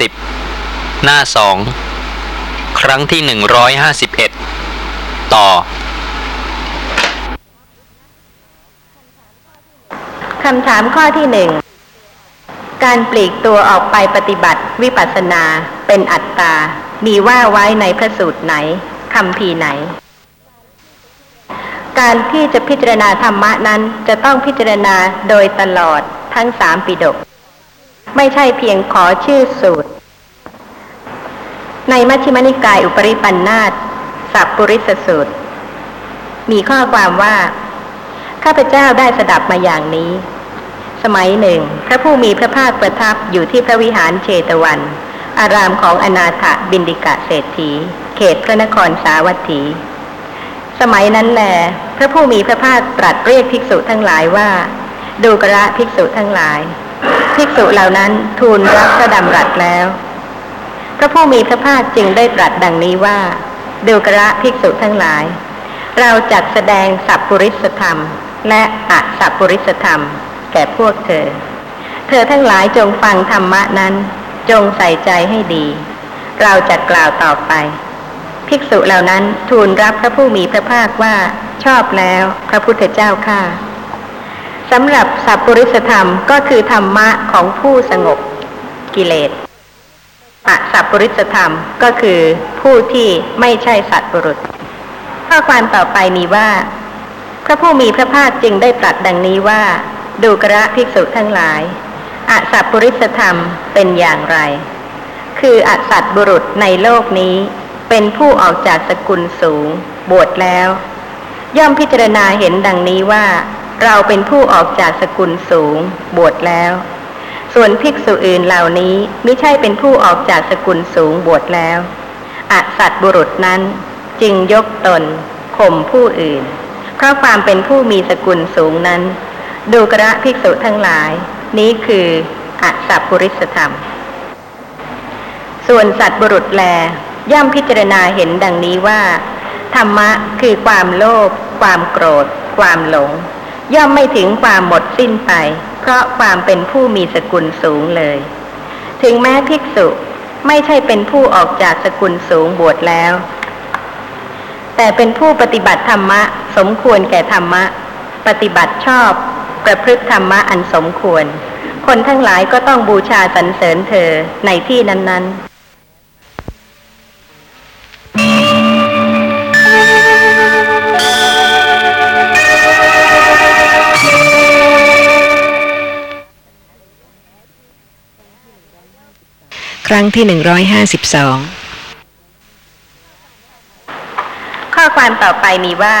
สิบหน้าสองครั้งที่หนึ่งร้อยห้าสิบเอ็ดต่อ คำถามข้อที่หนึ่งการปลีกตัวออกไปปฏิบัติวิปัสสนาเป็นอัตตา มีว่าไว้ในพระสูตรไหนคำพีไหน การที่จะพิจารณาธรรมะนั้นจะต้องพิจารณาโดยตลอดทั้งสามปิฎก ไม่ใช่เพียงขอชื่อสูตร ในมัชฌิมนิกายอุปริปันธาตสัพปุริสสูตร มีข้อความว่า ข้าพเจ้าได้สดับมาอย่างนี้ สมัยหนึ่ง พระผู้มีพระภาคประทับอยู่ที่พระวิหารเชตวัน อารามของอนาถบินดิกะเศรษฐี เขตพระนครสาวัตถี สมัยนั้นแหลพระผู้มีพระภาคตรัสเรียกภิกษุทั้งหลายว่า ดูกระภิกษุทั้งหลาย ภิกษุเหล่านั้นทูลรับพระดำรัสแล้ว พระผู้มีพระภาคจึงได้ตรัสดังนี้ว่าเดูกระภิกษุทั้งหลาย เราจักแสดงสัพปริสธรรม และอสัพปริสธรรม แก่พวกเธอ เธอทั้งหลายจงฟังธรรมะนั้น จงใส่ใจให้ดี เราจะกล่าวต่อไป ภิกษุเหล่านั้นทูลรับพระผู้มีพระภาคว่าชอบแล้ว พระพุทธเจ้าข้า สำหรับสัพปริสธรรมก็คือธรรมะของผู้สงบกิเลสอสัพปริสธรรมก็คือผู้ที่ไม่ใช่สัตว์บุรุษ ข้อความต่อไปมีว่า พระผู้มีพระภาคจึงได้ตรัสดังนี้ว่า ดูกระภิกษุทั้งหลายอสัพปริสธรรมเป็นอย่างไร คืออสัตว์บุรุษในโลกนี้ เป็นผู้ออกจากสกุลสูง บวชแล้ว ย่อมพิจารณาเห็นดังนี้ว่า เราเป็นผู้ออกจากสกุลสูง บวชแล้ว ส่วนภิกษุอื่นเหล่านี้ไม่ใช่เป็นผู้ออกจากสกุลสูงบวชแล้วอสัตบุรุษนั้นจึงยกตนข่มผู้อื่น เพราะความเป็นผู้มีสกุลสูงนั้น ดูกระภิกษุทั้งหลาย นี้คืออสัพปุริสธรรม ส่วนสัตบุรุษแล ย่อมพิจารณาเห็นดังนี้ว่า ธรรมะคือความโลภความโกรธ ความหลง ย่อมไม่ถึงความหมดสิ้นไป เพราะความเป็นผู้มีสกุลสูงเลย ถึงแม้ภิกษุไม่ใช่เป็นผู้ออกจากสกุลสูงบวชแล้ว แต่เป็นผู้ปฏิบัติธรรมะ สมควรแก่ธรรมะ ปฏิบัติชอบประพฤติธรรมะอันสมควร คนทั้งหลายก็ต้องบูชาสรรเสริญเธอในที่นั้น ๆ ครั้งที่หนึ่งร้อยห้าสิบสองข้อความต่อไปมีว่า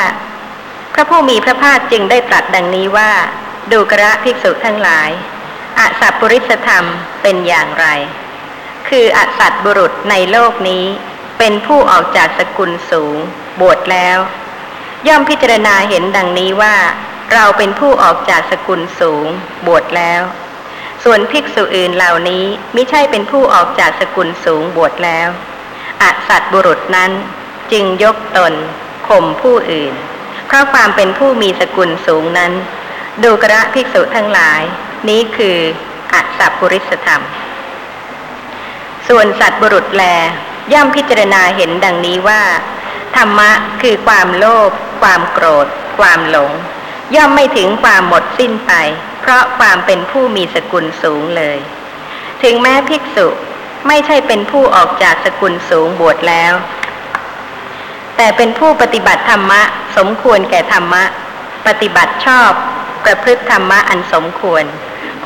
พระผู้มีพระภาคจึงได้ตรัสดังนี้ว่า ดูกระภิกษุทั้งหลายอสัพปริสธรรมเป็นอย่างไร คืออสัตบุรุษในโลกนี้ เป็นผู้ออกจากสกุลสูง บวชแล้ว ย่อมพิจารณาเห็นดังนี้ว่า เราเป็นผู้ออกจากสกุลสูง บวชแล้ว ส่วนภิกษุอื่นเหล่านี้ไม่ใช่เป็นผู้ออกจากสกุลสูงบวชแล้วอสัตบุรุษนั้นจึงยกตนข่มผู้อื่น เพราะความเป็นผู้มีสกุลสูงนั้น ดูกระภิกษุทั้งหลาย นี้คืออสัพปุริสธรรม ส่วนสัตบุรุษแล ย่อมพิจารณาเห็นดังนี้ว่า ธรรมะคือความโลภความโกรธ ความหลง ย่อมไม่ถึงความหมดสิ้นไป เพราะความเป็นผู้มีสกุลสูงเลย ถึงแม้ภิกษุไม่ใช่เป็นผู้ออกจากสกุลสูงบวชแล้ว แต่เป็นผู้ปฏิบัติธรรมะ สมควรแก่ธรรมะ ปฏิบัติชอบประพฤติธรรมะอันสมควร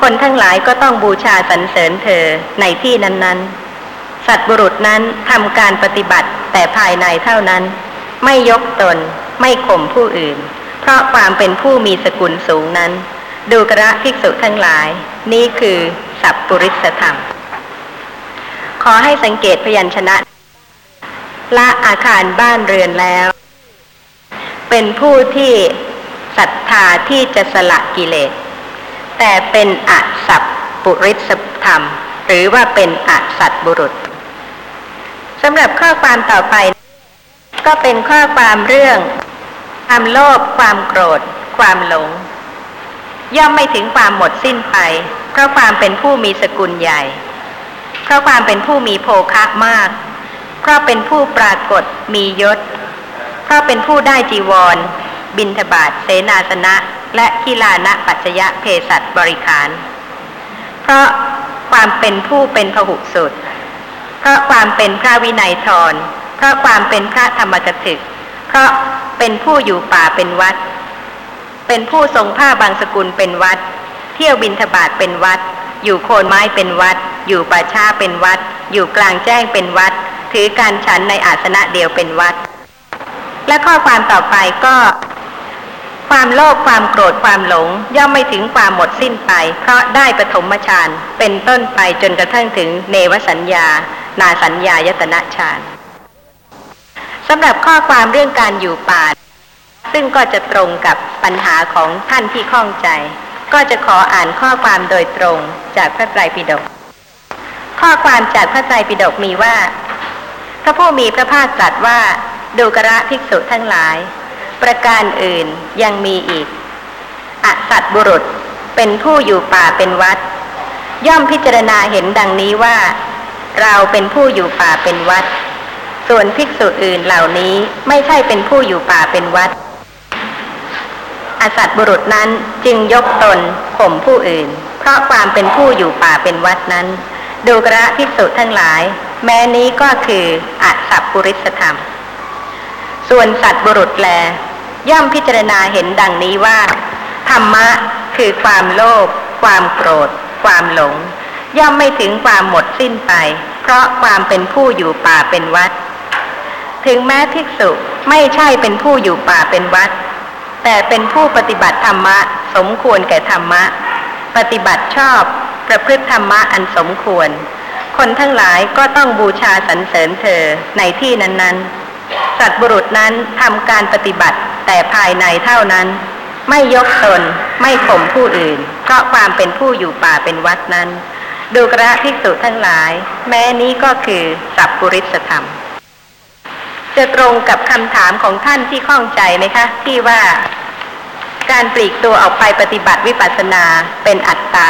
คนทั้งหลายก็ต้องบูชาสรรเสริญเธอในที่นั้น ๆ สัตว์บุรุษนั้นทำการปฏิบัติแต่ภายในเท่านั้น ไม่ยกตน ไม่ข่มผู้อื่น เพราะความเป็นผู้มีสกุลสูงนั้น ดูกระภิกษุทั้งหลาย นี่คือสัพปุริสธรรม ขอให้สังเกตพยัญชนะ ละอาคารบ้านเรือนแล้ว เป็นผู้ที่ศรัทธาที่จะสละกิเลส แต่เป็นอสัพปุริสธรรม หรือว่าเป็นอสัตบุรุษสำหรับข้อความต่อไป ก็เป็นข้อความเรื่อง ความโลภความโกรธ ความหลง ย่อมไม่ถึงความหมดสิ้นไป เพราะความเป็นผู้มีสกุลใหญ่ เพราะความเป็นผู้มีโภคะมาก เพราะเป็นผู้ปรากฏมียศ เพราะเป็นผู้ได้จีวร บินทบาทเสนาสนะ และกีลานะปัจจยะเพศัตบริขาร เพราะความเป็นผู้เป็นพหุสุด เพราะความเป็นพระวินัยทร เพราะความเป็นพระธรรมกถึก เพราะเป็นผู้อยู่ป่าเป็นวัด เป็นผู้ทรงผ้าบางสกุลเป็นวัด เที่ยวบินทบาทเป็นวัด อยู่โคนไม้เป็นวัด อยู่ป่าช้าเป็นวัด อยู่กลางแจ้งเป็นวัด ถือการฉันในอาสนะเดียวเป็นวัด และข้อความต่อไปก็ ความโลภความโกรธความหลง ย่อมไม่ถึงความหมดสิ้นไป เพราะได้ปฐมฌานเป็นต้นไปจนกระทั่งถึงเนวสัญญา นาสัญญายตนะฌานสำหรับข้อความเรื่องการอยู่ป่า ซึ่งก็จะตรงกับปัญหาของท่านที่ข้องใจ ก็จะขออ่านข้อความโดยตรงจากพระไตรปิฎกข้อความจากพระไตรปิฎกมีว่า พระผู้มีพระภาคตรัสว่าดูกระภิกษุทั้งหลาย ประการอื่นยังมีอีกอสัตบุรุษเป็นผู้อยู่ป่าเป็นวัด ย่อมพิจารณาเห็นดังนี้ว่า เราเป็นผู้อยู่ป่าเป็นวัด ส่วนภิกษุอื่นเหล่านี้ไม่ใช่เป็นผู้อยู่ป่าเป็นวัด อสัตบุรุษนั้นจึงยกตนข่มผู้อื่น เพราะความเป็นผู้อยู่ป่าเป็นวัดนั้น ดูกระภิกษุทั้งหลาย แม้นี้ก็คืออสัพปุริสธรรม ส่วนสัตบุรุษแล ย่อมพิจารณาเห็นดังนี้ว่า ธรรมะคือความโลภความโกรธ ความหลง ย่อมไม่ถึงความหมดสิ้นไป เพราะความเป็นผู้อยู่ป่าเป็นวัด ถึงแม้ภิกษุไม่ใช่เป็นผู้อยู่ป่าเป็นวัด แต่เป็นผู้ปฏิบัติธรรมะ สมควรแก่ธรรมะ ปฏิบัติชอบ ประพฤติธรรมะอันสมควร คนทั้งหลายก็ต้องบูชาสรรเสริญเธอในที่นั้นๆ สัตว์บุรุษนั้นทำการปฏิบัติแต่ภายในเท่านั้น ไม่ยกตนไม่ข่มผู้อื่น เพราะความเป็นผู้อยู่ป่าเป็นวัดนั้น ดูกระภิกษุทั้งหลาย แม้นี้ก็คือสัพปุริสธรรม จะตรงกับคำถามของท่านที่ข้องใจไหมคะ ที่ว่า การปลีกตัวออกไปปฏิบัติวิปัสสนาเป็นอัตตา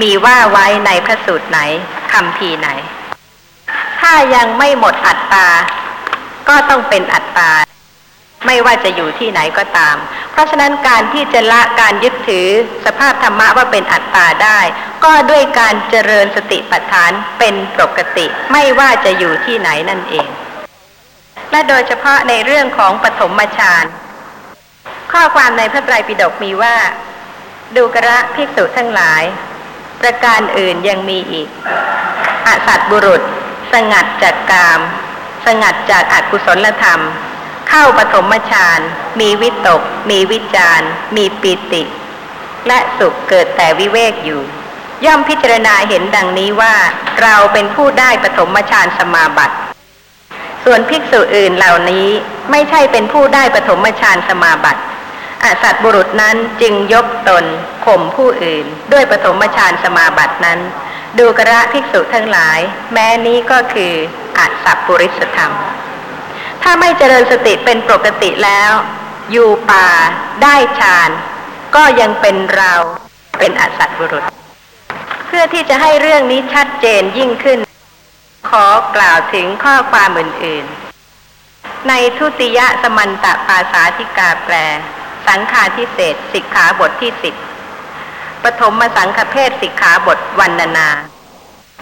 มีว่าไว้ในพระสูตรไหนคำพีไหน ถ้ายังไม่หมดอัตตา ก็ต้องเป็นอัตตา ไม่ว่าจะอยู่ที่ไหนก็ตาม เพราะฉะนั้นการที่จะละการยึดถือสภาพธรรมะว่าเป็นอัตตาได้ ก็ด้วยการเจริญสติปัฏฐานเป็นปกติ ไม่ว่าจะอยู่ที่ไหนนั่นเอง และโดยเฉพาะในเรื่องของปฐมฌานข้อความในพระไตรปิฎกมีว่า ดูกระภิกษุทั้งหลาย ประการอื่นยังมีอีกอสัตบุรุษ สงัดจากกาม สงัดจากอากุศลธรรม เข้าปฐมฌานมีวิตก มีวิจารมีปิติ และสุขเกิดแต่วิเวกอยู่ ย่อมพิจารณาเห็นดังนี้ว่าเราเป็นผู้ได้ปฐมฌานสมาบัติ ส่วนภิกษุอื่นเหล่านี้ไม่ใช่เป็นผู้ได้ปฐมฌานสมาบัติอสัตบุรุษนั้นจึงยกตนข่มผู้อื่น ด้วยปฐมฌานสมาบัตินั้น ดูกระภิกษุทั้งหลาย แม้นี้ก็คืออัสัพปุริสธรรม ถ้าไม่เจริญสติเป็นปกติแล้ว อยู่ป่าได้ฌานก็ยังเป็นเราเป็นอสัตบุรุษ เพื่อที่จะให้เรื่องนี้ชัดเจนยิ่งขึ้น ขอกล่าวถึงข้อความอื่นๆ ในทุติยสมันตภาษาธิกาแปล สังฆาทิเศษสิกขาบทที่สิบปฐมสังฆเพศสิกขาบทวันนานา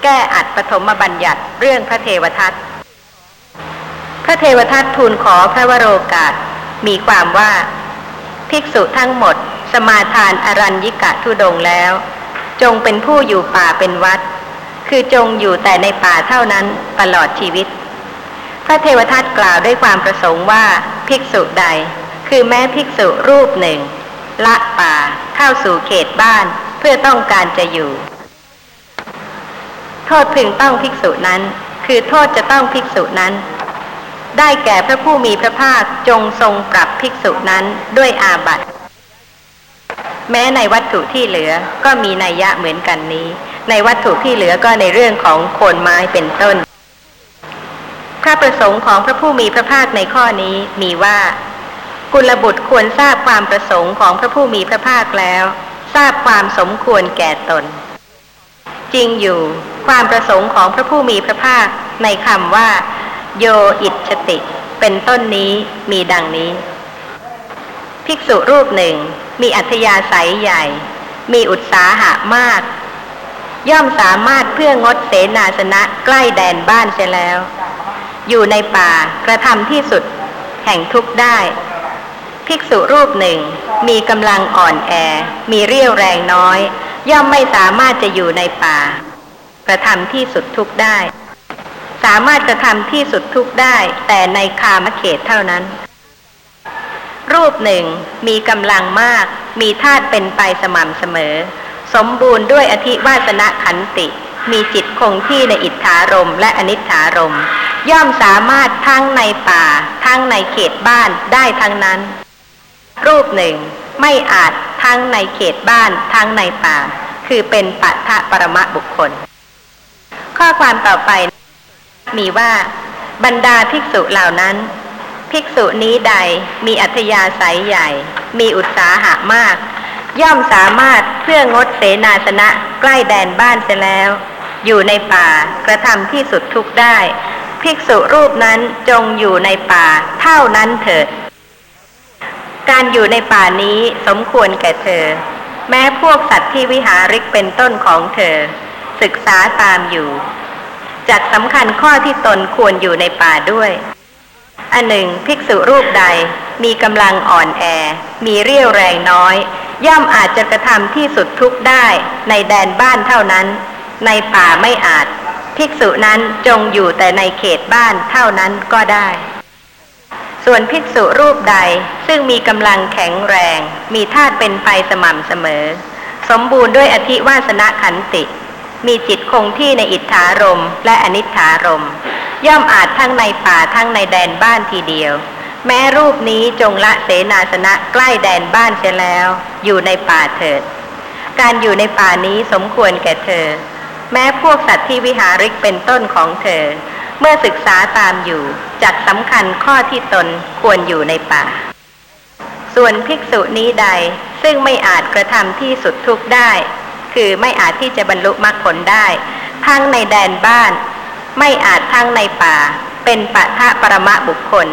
แก้อัดปฐมบัญญัติเรื่องพระเทวทัตพระเทวทัตทูลขอพระวโรกาส มีความว่า ภิกษุทั้งหมด สมาทานอรัญญิกะทุดงแล้ว จงเป็นผู้อยู่ป่าเป็นวัด คือจงอยู่แต่ในป่าเท่านั้นตลอดชีวิต พระเทวทัตกล่าวด้วยความประสงค์ว่าภิกษุใด คือแม้ภิกษุรูปหนึ่ง ละป่าเข้าสู่เขตบ้านเพื่อต้องการจะอยู่ โทษพึงต้องภิกษุนั้น คือโทษจะต้องภิกษุนั้น ได้แก่พระผู้มีพระภาคจงทรงปรับภิกษุนั้นด้วยอาบัติแม้ในวัตถุที่เหลือก็มีนัยยะเหมือนกันนี้ ในวัตถุที่เหลือก็ในเรื่องของโคนไม้เป็นต้น พระประสงค์ของพระผู้มีพระภาคในข้อนี้มีว่า กุลบุตรควรทราบความประสงค์ของพระผู้มีพระภาคแล้ว ทราบความสมควรแก่ตน จริงอยู่ความประสงค์ของพระผู้มีพระภาคในคำว่า โยอิจติ เป็นต้นนี้มีดังนี้ ภิกษุรูปหนึ่งมีอัธยาศัยใหญ่ มีอุตสาหะมาก ย่อมสามารถเพื่องดเสนาสนะใกล้แดนบ้านเสียแล้ว อยู่ในป่ากระทำที่สุดแห่งทุกได้ ภิกษุรูปหนึ่ง มีกำลังอ่อนแอ มีเรี่ยวแรงน้อย ย่อมไม่สามารถจะอยู่ในป่า กระทำที่สุดทุกได้ สามารถกระทำที่สุดทุกได้ แต่ในคามเขตเท่านั้น รูปหนึ่งมีกำลังมาก มีธาตุเป็นไปสม่ำเสมอ สมบูรณ์ด้วยอธิวาสนะขันติ มีจิตคงที่ในอิทธารมและอนิจฐารม ย่อมสามารถทั้งในป่า ทั้งในเขตบ้านได้ทั้งนั้น รูปหนึ่ง ไม่อาจทั้งในเขตบ้านทั้งในป่า คือเป็นปัทะปรมะบุคคล ข้อความต่อไป มีว่า บรรดาภิกษุเหล่านั้นภิกษุนี้ใดมีอัธยาศัยใหญ่ มีอุตสาหะมาก ย่อมสามารถเพื่องดเสนาสนะใกล้แดนบ้านเสียแล้ว อยู่ในป่ากระทำที่สุดทุกได้ ภิกษุรูปนั้นจงอยู่ในป่าเท่านั้นเถิดการอยู่ในป่านี้สมควรแก่เธอ แม้พวกสัตว์ที่วิหาริกเป็นต้นของเธอ ศึกษาตามอยู่จากสำคัญข้อที่ตนควรอยู่ในป่าด้วย อันหนึ่งภิกษุรูปใดมีกำลังอ่อนแอ มีเรี่ยวแรงน้อย ย่อมอาจจะกระทำที่สุดทุกได้ในแดนบ้านเท่านั้น ในป่าไม่อาจ ภิกษุนั้นจงอยู่แต่ในเขตบ้านเท่านั้นก็ได้ ส่วนภิกษุรูปใดซึ่งมีกำลังแข็งแรง มีธาตุเป็นไปสม่ำเสมอ สมบูรณ์ด้วยอธิวาสนะขันติ มีจิตคงที่ในอิทธารมและอนิถารม ย่อมอาจทั้งในป่าทั้งในแดนบ้านทีเดียว แม้รูปนี้จงละเสนาสนะใกล้แดนบ้านเสียแล้ว อยู่ในป่าเถิด การอยู่ในป่านี้สมควรแก่เธอ แม้พวกสัตว์ที่วิหาริกเป็นต้นของเธอ เมื่อศึกษาตามอยู่จักสำคัญข้อที่ตนควรอยู่ในป่า ส่วนภิกษุนี้ใดซึ่งไม่อาจกระทำที่สุดทุกได้ คือไม่อาจที่จะบรรลุมรรคผลได้ ทั้งในแดนบ้าน ไม่อาจทั้งในป่า เป็นปะทะปรมะบุคคล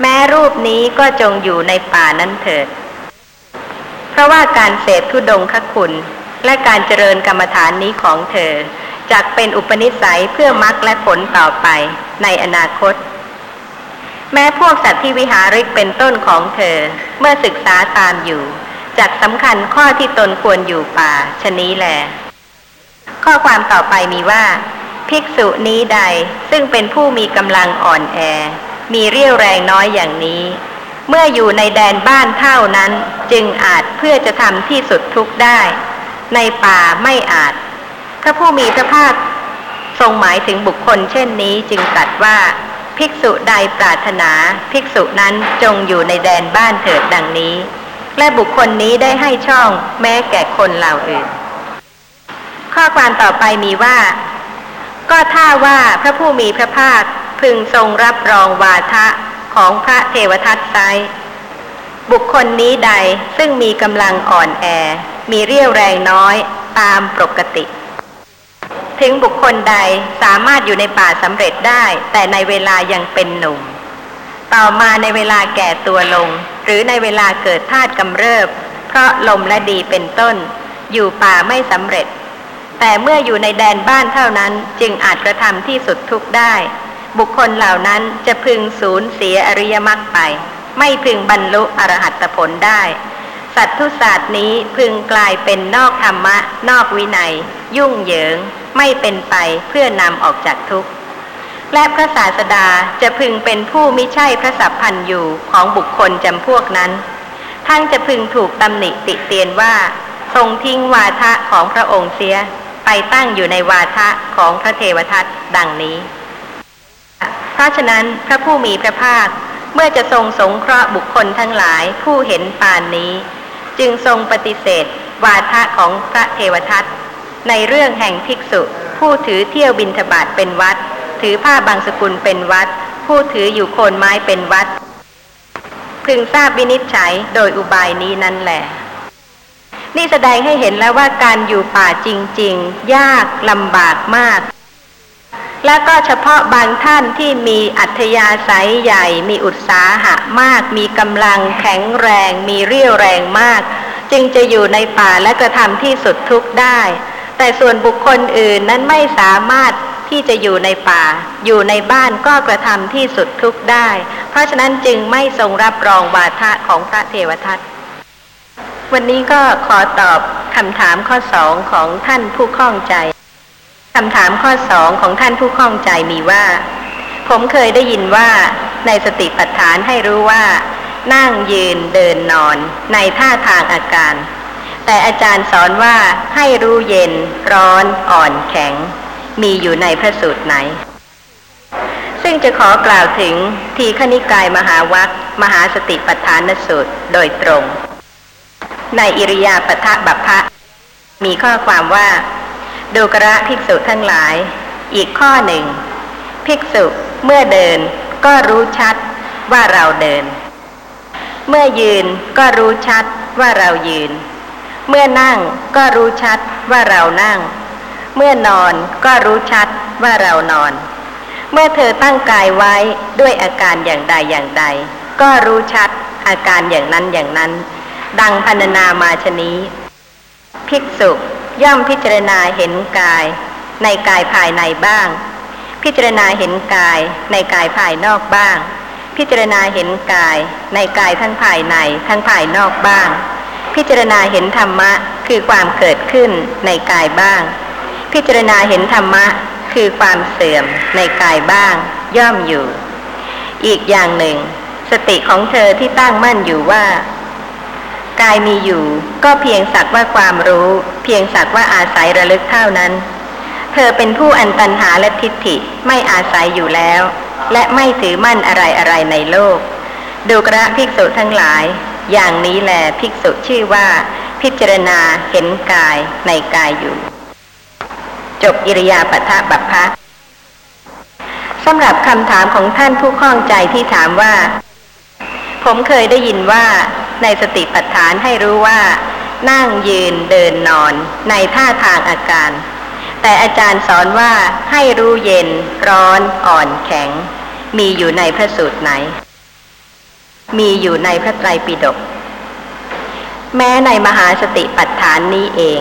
แม้รูปนี้ก็จงอยู่ในป่านั้นเถิด เพราะว่าการเสพทุดงคคุณ และการเจริญกรรมฐานนี้ของเธอจักเป็นอุปนิสัยเพื่อมรรคและผลต่อไปในอนาคต แม้พวกสัตว์ที่วิหาริกเป็นต้นของเธอ เมื่อศึกษาตามอยู่จักสำคัญข้อที่ตนควรอยู่ป่าชนี้แล ข้อความต่อไปมีว่า ภิกษุนี้ใดซึ่งเป็นผู้มีกำลังอ่อนแอ มีเรี่ยวแรงน้อยอย่างนี้ เมื่ออยู่ในแดนบ้านเท่านั้นจึงอาจเพื่อจะทำที่สุดทุกได้ ในป่าไม่อาจ พระผู้มีพระภาคทรงหมายถึงบุคคลเช่นนี้จึงตรัสว่า ภิกษุใดปรารถนา ภิกษุนั้นจงอยู่ในแดนบ้านเถิดดังนี้ และบุคคลนี้ได้ให้ช่องแม้แก่คนเหล่าอื่น ข้อความต่อไปมีว่า ก็ถ้าว่าพระผู้มีพระภาคพึงทรงรับรองวาทะของพระเทวทัตไซบุคคลนี้ใดซึ่งมีกำลังอ่อนแอ มีเรี่ยวแรงน้อยตามปกติ ถึงบุคคลใดสามารถอยู่ในป่าสำเร็จได้ แต่ในเวลายังเป็นหนุ่ม ต่อมาในเวลาแก่ตัวลง หรือในเวลาเกิดธาตุกำเริบ เพราะลมและดีเป็นต้น อยู่ป่าไม่สำเร็จ แต่เมื่ออยู่ในแดนบ้านเท่านั้นจึงอาจกระทำที่สุดทุกได้ บุคคลเหล่านั้นจะพึงสูญเสียอริยมรรคไป ไม่พึงบรรลุอรหัตผลได้ สัตว์ทุศาสตร์นี้พึงกลายเป็นนอกธรรมะ นอกวินัย ยุ่งเหยิง ไม่เป็นไปเพื่อนำออกจากทุกข์ และพระศาสดาจะพึงเป็นผู้มิใช่พระสัพพันธ์อยู่ของบุคคลจำพวกนั้น ทั้งจะพึงถูกตำหนิติเตียนว่า ทรงทิ้งวาทะของพระองค์เสีย ไปตั้งอยู่ในวาทะของพระเทวทัตดังนี้ เพราะฉะนั้นพระผู้มีพระภาคเมื่อจะทรงสงเคราะห์บุคคลทั้งหลายผู้เห็นปานนี้ จึงทรงปฏิเสธ วาทะของพระเทวทัตในเรื่องแห่งภิกษุ ผู้ถือเที่ยวบินทบาทเป็นวัด ถือผ้าบางสกุลเป็นวัด ผู้ถืออยู่โคนไม้เป็นวัด พึงทราบวินิจฉัยโดยอุบายนี้นั่นแหละ นี่แสดงให้เห็นแล้วว่าการอยู่ป่าจริง ๆ ยากลำบากมาก แล้วก็เฉพาะบางท่านที่มีอัธยาศัยใหญ่ มีอุตสาหะมาก มีกำลังแข็งแรง มีเรี่ยวแรงมาก จึงจะอยู่ในป่าและกระทำที่สุดทุกได้ แต่ส่วนบุคคลอื่นนั้นไม่สามารถที่จะอยู่ในป่า อยู่ในบ้านก็กระทำที่สุดทุกได้ เพราะฉะนั้นจึงไม่ทรงรับรองวาทะของพระเทวทัต วันนี้ก็ขอตอบคำถามข้อสองของท่านผู้ข้องใจคำถามข้อสองของท่านผู้ข้องใจมีว่า ผมเคยได้ยินว่าในสติปัฏฐานให้รู้ว่า นั่งยืนเดินนอนในท่าทางอาการ แต่อาจารย์สอนว่าให้รู้เย็น ร้อนอ่อนแข็ง มีอยู่ในพระสูตรไหน ซึ่งจะขอกล่าวถึงทีขณิกายมหาวัคมหาสติปัฏฐานสูตรโดยตรง ในอิริยาปทะบัพพะ มีข้อความว่าดูกระภิกษุทั้งหลาย อีกข้อหนึ่ง ภิกษุเมื่อเดินก็รู้ชัดว่าเราเดิน เมื่อยืนก็รู้ชัดว่าเรายืน เมื่อนั่งก็รู้ชัดว่าเรานั่ง เมื่อนอนก็รู้ชัดว่าเรานอน เมื่อเธอตั้งกายไว้ด้วยอาการอย่างใดอย่างใด ก็รู้ชัดอาการอย่างนั้นอย่างนั้น ดังพรรณนามาชนี้ ภิกษุย่อมพิจารณาเห็นกาย ในกายภายในบ้าง พิจารณาเห็นกาย ในกายภายนอกบ้าง พิจารณาเห็นกาย ในกายทั้งภายในทั้งภายนอกบ้าง พิจารณาเห็นธรรมะคือความเกิดขึ้นในกายบ้าง พิจารณาเห็นธรรมะคือความเสื่อมในกายบ้าง ย่อมอยู่ อีกอย่างหนึ่ง สติของเธอที่ตั้งมั่นอยู่ว่า กายมีอยู่ ก็เพียงสักว่าความรู้ เพียงสักว่าอาศัยระลึกเท่านั้น เธอเป็นผู้อันตันหาและทิฏฐิไม่อาศัยอยู่แล้ว และไม่ถือมั่นอะไรอะไรในโลก ดูกระภิกษุทั้งหลาย อย่างนี้แหละภิกษุชื่อว่า พิจารณาเห็นกายในกายอยู่ จบอิริยาปทะบัพพะสำหรับคำถามของท่านผู้ข้องใจที่ถามว่า ผมเคยได้ยินว่า ในสติปัฏฐานให้รู้ว่า นั่งยืนเดินนอนในท่าทางอาการ แต่อาจารย์สอนว่าให้รู้เย็น ร้อนอ่อนแข็ง มีอยู่ในพระสูตรไหน มีอยู่ในพระไตรปิฎกแม้ในมหาสติปัฏฐานนี้เอง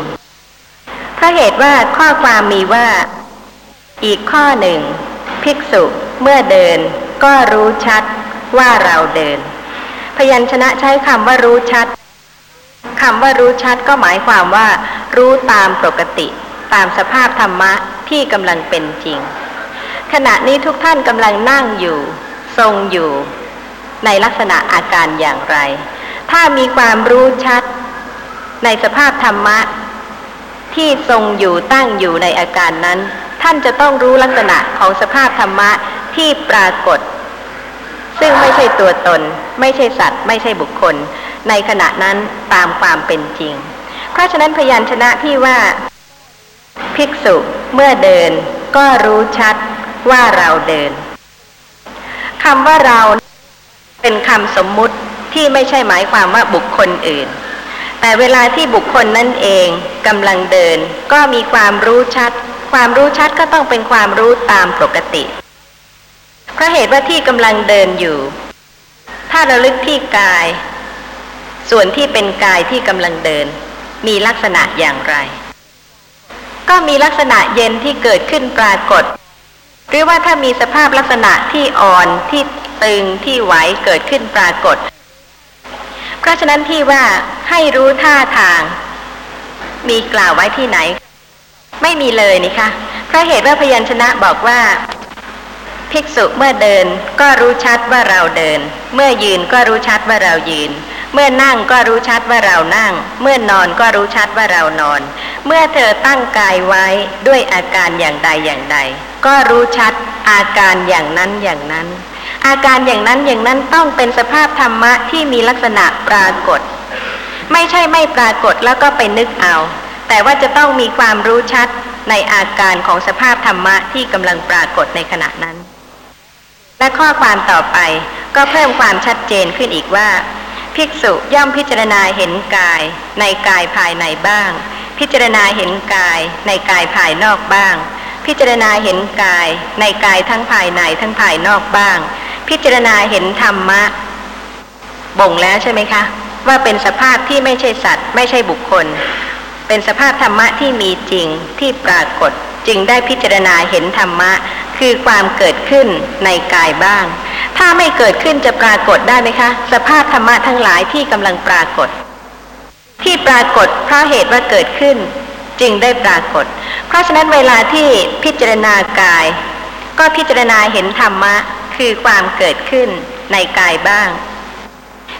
เพราะเหตุว่าข้อความมีว่า อีกข้อหนึ่ง ภิกษุเมื่อเดินก็รู้ชัดว่าเราเดิน พยัญชนะใช้คำว่ารู้ชัดคำว่ารู้ชัดก็หมายความว่า รู้ตามปกติ ตามสภาพธรรมะที่กำลังเป็นจริง ขณะนี้ทุกท่านกำลังนั่งอยู่ ทรงอยู่ ในลักษณะอาการอย่างไร ถ้ามีความรู้ชัด ในสภาพธรรมะ ที่ทรงอยู่ตั้งอยู่ในอาการนั้น ท่านจะต้องรู้ลักษณะของสภาพธรรมะที่ปรากฏ ซึ่งไม่ใช่ตัวตน ไม่ใช่สัตว์ ไม่ใช่บุคคล ในขณะนั้นตามความเป็นจริง เพราะฉะนั้นพยัญชนะที่ว่า ภิกษุเมื่อเดิน ก็รู้ชัดว่าเราเดินคำว่าเราเป็นคำสมมุติที่ไม่ใช่หมายความว่าบุคคลอื่น แต่เวลาที่บุคคลนั่นเองกำลังเดิน ก็มีความรู้ชัด ความรู้ชัดก็ต้องเป็นความรู้ตามปกติ เพราะเหตุว่าที่กำลังเดินอยู่ ถ้าระลึกที่กาย ส่วนที่เป็นกายที่กำลังเดิน มีลักษณะอย่างไร ก็มีลักษณะเย็นที่เกิดขึ้นปรากฏ หรือว่าถ้ามีสภาพลักษณะที่อ่อนที่ตึงที่ไหวเกิดขึ้นปรากฏ เพราะฉะนั้นที่ว่าให้รู้ท่าทาง มีกล่าวไว้ที่ไหน ไม่มีเลยนี่คะเพราะเหตุว่าพยัญชนะบอกว่า ภิกษุเมื่อเดินก็รู้ชัดว่าเราเดิน เมื่อยืนก็รู้ชัดว่าเรายืน เมื่อนั่งก็รู้ชัดว่าเรานั่ง เมื่อนอนก็รู้ชัดว่าเรานอน เมื่อเธอตั้งกายไว้ด้วยอาการอย่างใดอย่างใด ก็รู้ชัดอาการอย่างนั้นอย่างนั้น อาการอย่างนั้นอย่างนั้นต้องเป็นสภาพธรรมะที่มีลักษณะปรากฏ ไม่ใช่ไม่ปรากฏแล้วก็ไปนึกเอา แต่ว่าจะต้องมีความรู้ชัดในอาการของสภาพธรรมะที่กำลังปรากฏในขณะนั้น และข้อความต่อไปก็เพิ่มความชัดเจนขึ้นอีกว่า ภิกษุย่อมพิจารณาเห็นกาย ในกายภายในบ้าง พิจารณาเห็นกาย ในกายภายนอกบ้าง พิจารณาเห็นกาย ในกายทั้งภายในทั้งภายนอกบ้าง พิจารณาเห็นธรรมะ บ่งแล้วใช่ไหมคะ ว่าเป็นสภาพที่ไม่ใช่สัตว์ ไม่ใช่บุคคล เป็นสภาพธรรมะที่มีจริงที่ปรากฏจึงได้พิจารณาเห็นธรรมะ คือความเกิดขึ้นในกายบ้าง ถ้าไม่เกิดขึ้นจะปรากฏได้ไหมคะ สภาพธรรมะทั้งหลายที่กำลังปรากฏ ที่ปรากฏเพราะเหตุว่าเกิดขึ้น จึงได้ปรากฏ เพราะฉะนั้นเวลาที่พิจารณากาย ก็พิจารณาเห็นธรรมะ คือความเกิดขึ้นในกายบ้าง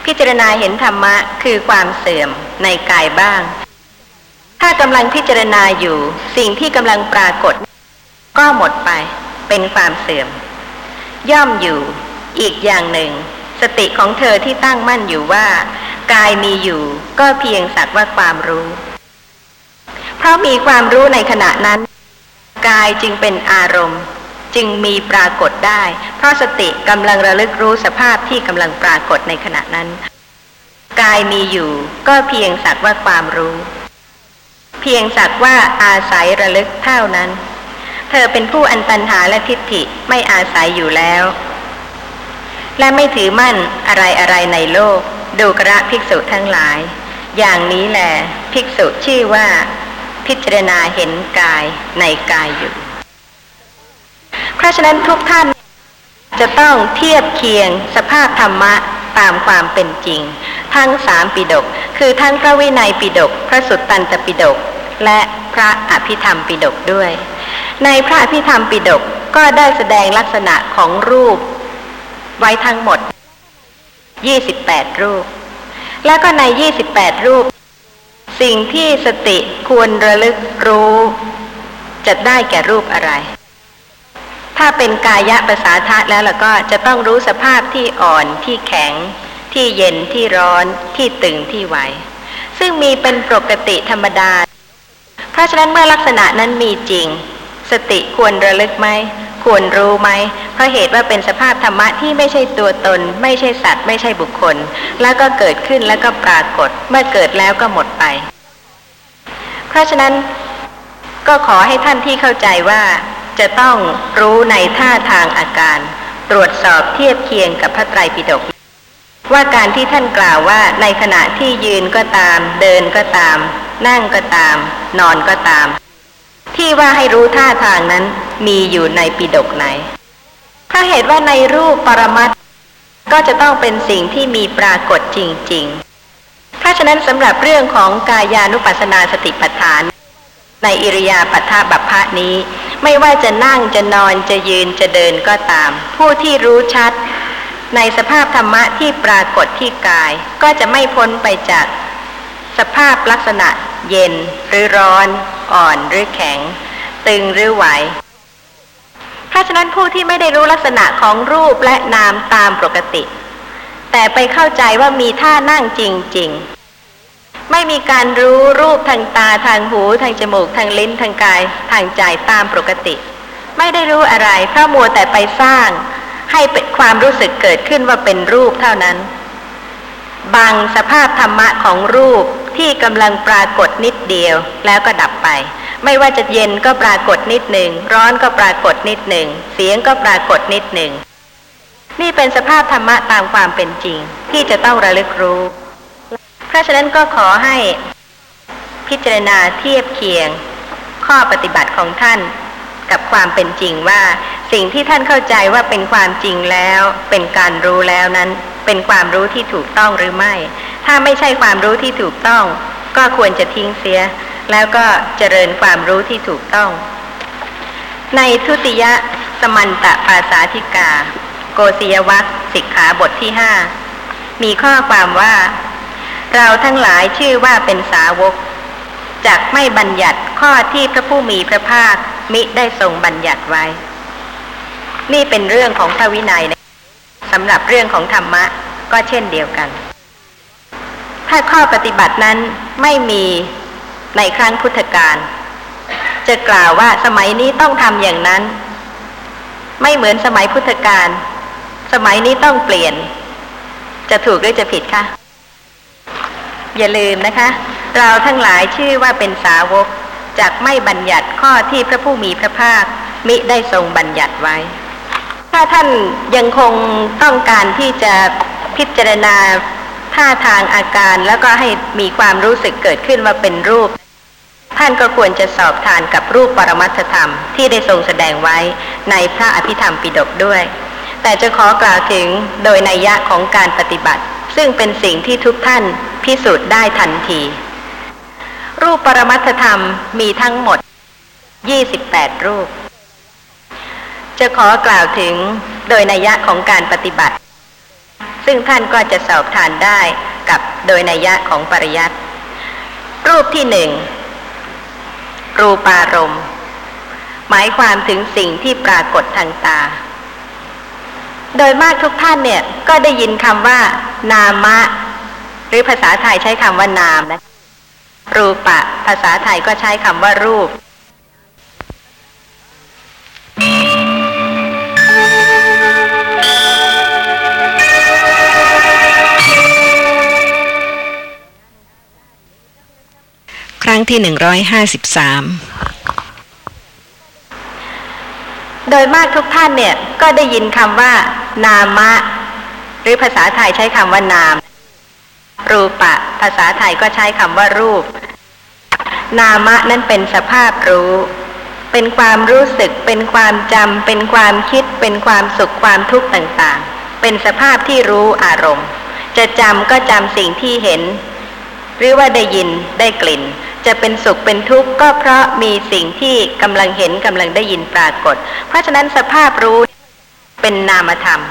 พิจารณาเห็นธรรมะคือความเสื่อมในกายบ้าง ถ้ากำลังพิจารณาอยู่สิ่งที่กำลังปรากฏ ก็หมดไป เป็นความเสื่อม ย่อมอยู่อีกอย่างหนึ่ง สติของเธอที่ตั้งมั่นอยู่ว่า กายมีอยู่ก็เพียงสักว่าความรู้ เพราะมีความรู้ในขณะนั้น กายจึงเป็นอารมณ์ จึงมีปรากฏได้ เพราะสติกำลังระลึกรู้สภาพที่กำลังปรากฏในขณะนั้น กายมีอยู่ก็เพียงสักว่าความรู้ เพียงสักว่าอาศัยระลึกเท่านั้น เธอเป็นผู้อันตันหาและทิฏฐิไม่อาศัยอยู่แล้ว และไม่ถือมั่นอะไรอะไรในโลก ดูกระภิกษุทั้งหลาย อย่างนี้แหละภิกษุชื่อว่า พิจารณาเห็นกายในกายอยู่ เพราะฉะนั้นทุกท่านจะต้องเทียบเคียงสภาพธรรมะตามความเป็นจริง ทั้งสามปิดกคือทั้งพระวินัยปิดกพระสุตตันตปิดก และพระอภิธรรมปิดกด้วย ในพระอภิธรรมปิดกก็ได้แสดงลักษณะของรูป ไว้ทั้งหมด 28 รูป แล้วก็ใน 28 รูป สิ่งที่สติควรระลึกรู้ จะได้แก่รูปอะไร ถ้าเป็นกายะภาษาทะแล้วล่ะก็จะต้องรู้สภาพที่อ่อนที่แข็ง ที่เย็นที่ร้อนที่ตึงที่ไหว ซึ่งมีเป็นปกติธรรมดา เพราะฉะนั้นเมื่อลักษณะนั้นมีจริง สติควรระลึกไหมควรรู้ไหม เพราะเหตุว่าเป็นสภาพธรรมะที่ไม่ใช่ตัวตน ไม่ใช่สัตว์ ไม่ใช่บุคคล แล้วก็เกิดขึ้นแล้วก็ปรากฏ เมื่อเกิดแล้วก็หมดไป เพราะฉะนั้นก็ขอให้ท่านที่เข้าใจว่าจะต้องรู้ในท่าทางอาการ ตรวจสอบเทียบเคียงกับพระไตรปิฎก ว่าการที่ท่านกล่าวว่าในขณะที่ยืนก็ตาม เดินก็ตาม นั่งก็ตาม นอนก็ตาม ที่ว่าให้รู้ท่าทางนั้นมีอยู่ในปิฎกไหน ถ้าเหตุว่าในรูปปรมัตก็จะต้องเป็นสิ่งที่มีปรากฏจริง ๆ เพราะฉะนั้นสำหรับเรื่องของกายานุปัสสนาสติปัฏฐาน ในอิริยาปัฏฐบัพพะนี้ ไม่ว่าจะนั่งจะนอนจะยืนจะเดินก็ตาม ผู้ที่รู้ชัด ในสภาพธรรมะที่ปรากฏที่กาย ก็จะไม่พ้นไปจาก สภาพลักษณะ เย็น หรือร้อน อ่อนหรือแข็ง ตึงหรือไหวเพราะฉะนั้นผู้ที่ไม่ได้รู้ลักษณะของรูปและนามตามปกติ แต่ไปเข้าใจว่ามีท่านั่งจริง ๆ ไม่มีการรู้รูปทางตาทางหูทางจมูกทางลิ้นทางกาย ทางใจตามปกติ ไม่ได้รู้อะไรเพราะมัวแต่ไปสร้าง ให้ความรู้สึกเกิดขึ้นว่าเป็นรูปเท่านั้น บางสภาพธรรมะของรูปที่กำลังปรากฏนิดเดียวแล้วก็ดับไป ไม่ว่าจะเย็นก็ปรากฏนิดหนึ่ง ร้อนก็ปรากฏนิดหนึ่ง เสียงก็ปรากฏนิดหนึ่ง นี่เป็นสภาพธรรมะตามความเป็นจริง ที่จะต้องระลึกรู้ เพราะฉะนั้นก็ขอให้พิจารณาเทียบเคียง ข้อปฏิบัติของท่าน กับความเป็นจริงว่า สิ่งที่ท่านเข้าใจว่าเป็นความจริงแล้ว เป็นการรู้แล้วนั้น เป็นความรู้ที่ถูกต้องหรือไม่ ถ้าไม่ใช่ความรู้ที่ถูกต้อง ก็ควรจะทิ้งเสีย แล้วก็เจริญความรู้ที่ถูกต้อง ในทุติยสมันตะภาษาธิกา โกศิยวัคสิกขาบทที่ห้ามีข้อความว่า เราทั้งหลายชื่อว่าเป็นสาวก จากไม่บัญญัติข้อที่พระผู้มีพระภาคมิได้ทรงบัญญัติไว้ นี่เป็นเรื่องของพระวินัยนะสำหรับเรื่องของธรรมะก็เช่นเดียวกัน ถ้าข้อปฏิบัตินั้นไม่มีในครั้งพุทธกาลจะกล่าวว่าสมัยนี้ต้องทำอย่างนั้น ไม่เหมือนสมัยพุทธกาลสมัยนี้ต้องเปลี่ยน จะถูกหรือจะผิดคะอย่าลืมนะคะ เราทั้งหลายชื่อว่าเป็นสาวกจากไม่บัญญัติข้อที่พระผู้มีพระภาคมิได้ทรงบัญญัติไว้ ถ้าท่านยังคงต้องการที่จะพิจารณาท่าทางอาการแล้วก็ให้มีความรู้สึกเกิดขึ้นว่าเป็นรูป ท่านก็ควรจะสอบทานกับรูปปรมัตถธรรมที่ได้ทรงแสดงไว้ในพระอภิธรรมปิฎกด้วย แต่จะขอกล่าวถึงโดยนัยยะของการปฏิบัติ ซึ่งเป็นสิ่งที่ทุกท่านพิสูจน์ได้ทันที รูปปรมัตถธรรมมีทั้งหมด 28 รูป จะขอกล่าวถึงโดยนัยยะของการปฏิบัติ ซึ่งท่านก็จะสอบทานได้กับโดยนัยยะของปริยัติ รูปที่หนึ่ง รูปารมณ์ หมายความถึงสิ่งที่ปรากฏทางตา โดยมากทุกท่านเนี่ยก็ได้ยินคำว่า นามะ หรือภาษาไทยใช้คำว่านามนะ รูปะ ภาษาไทยก็ใช้คำว่ารูป ครั้งที่หนึ่งร้อยห้าสิบสามโดยมากทุกท่านเนี่ย ก็ได้ยินคำว่า นามะ หรือภาษาไทยใช้คำว่านาม รูปะ ภาษาไทยก็ใช้คำว่ารูป นามะนั้นเป็นสภาพรู้ เป็นความรู้สึก เป็นความจำ เป็นความคิด เป็นความสุข ความทุกข์ต่างๆ เป็นสภาพที่รู้อารมณ์ จะจำก็จำสิ่งที่เห็น หรือว่าได้ยิน ได้กลิ่น จะเป็นสุข เป็นทุกข์ ก็เพราะมีสิ่งที่กำลังเห็นกำลังได้ยินปรากฏ เพราะฉะนั้นสภาพรู้เป็นนามธรรม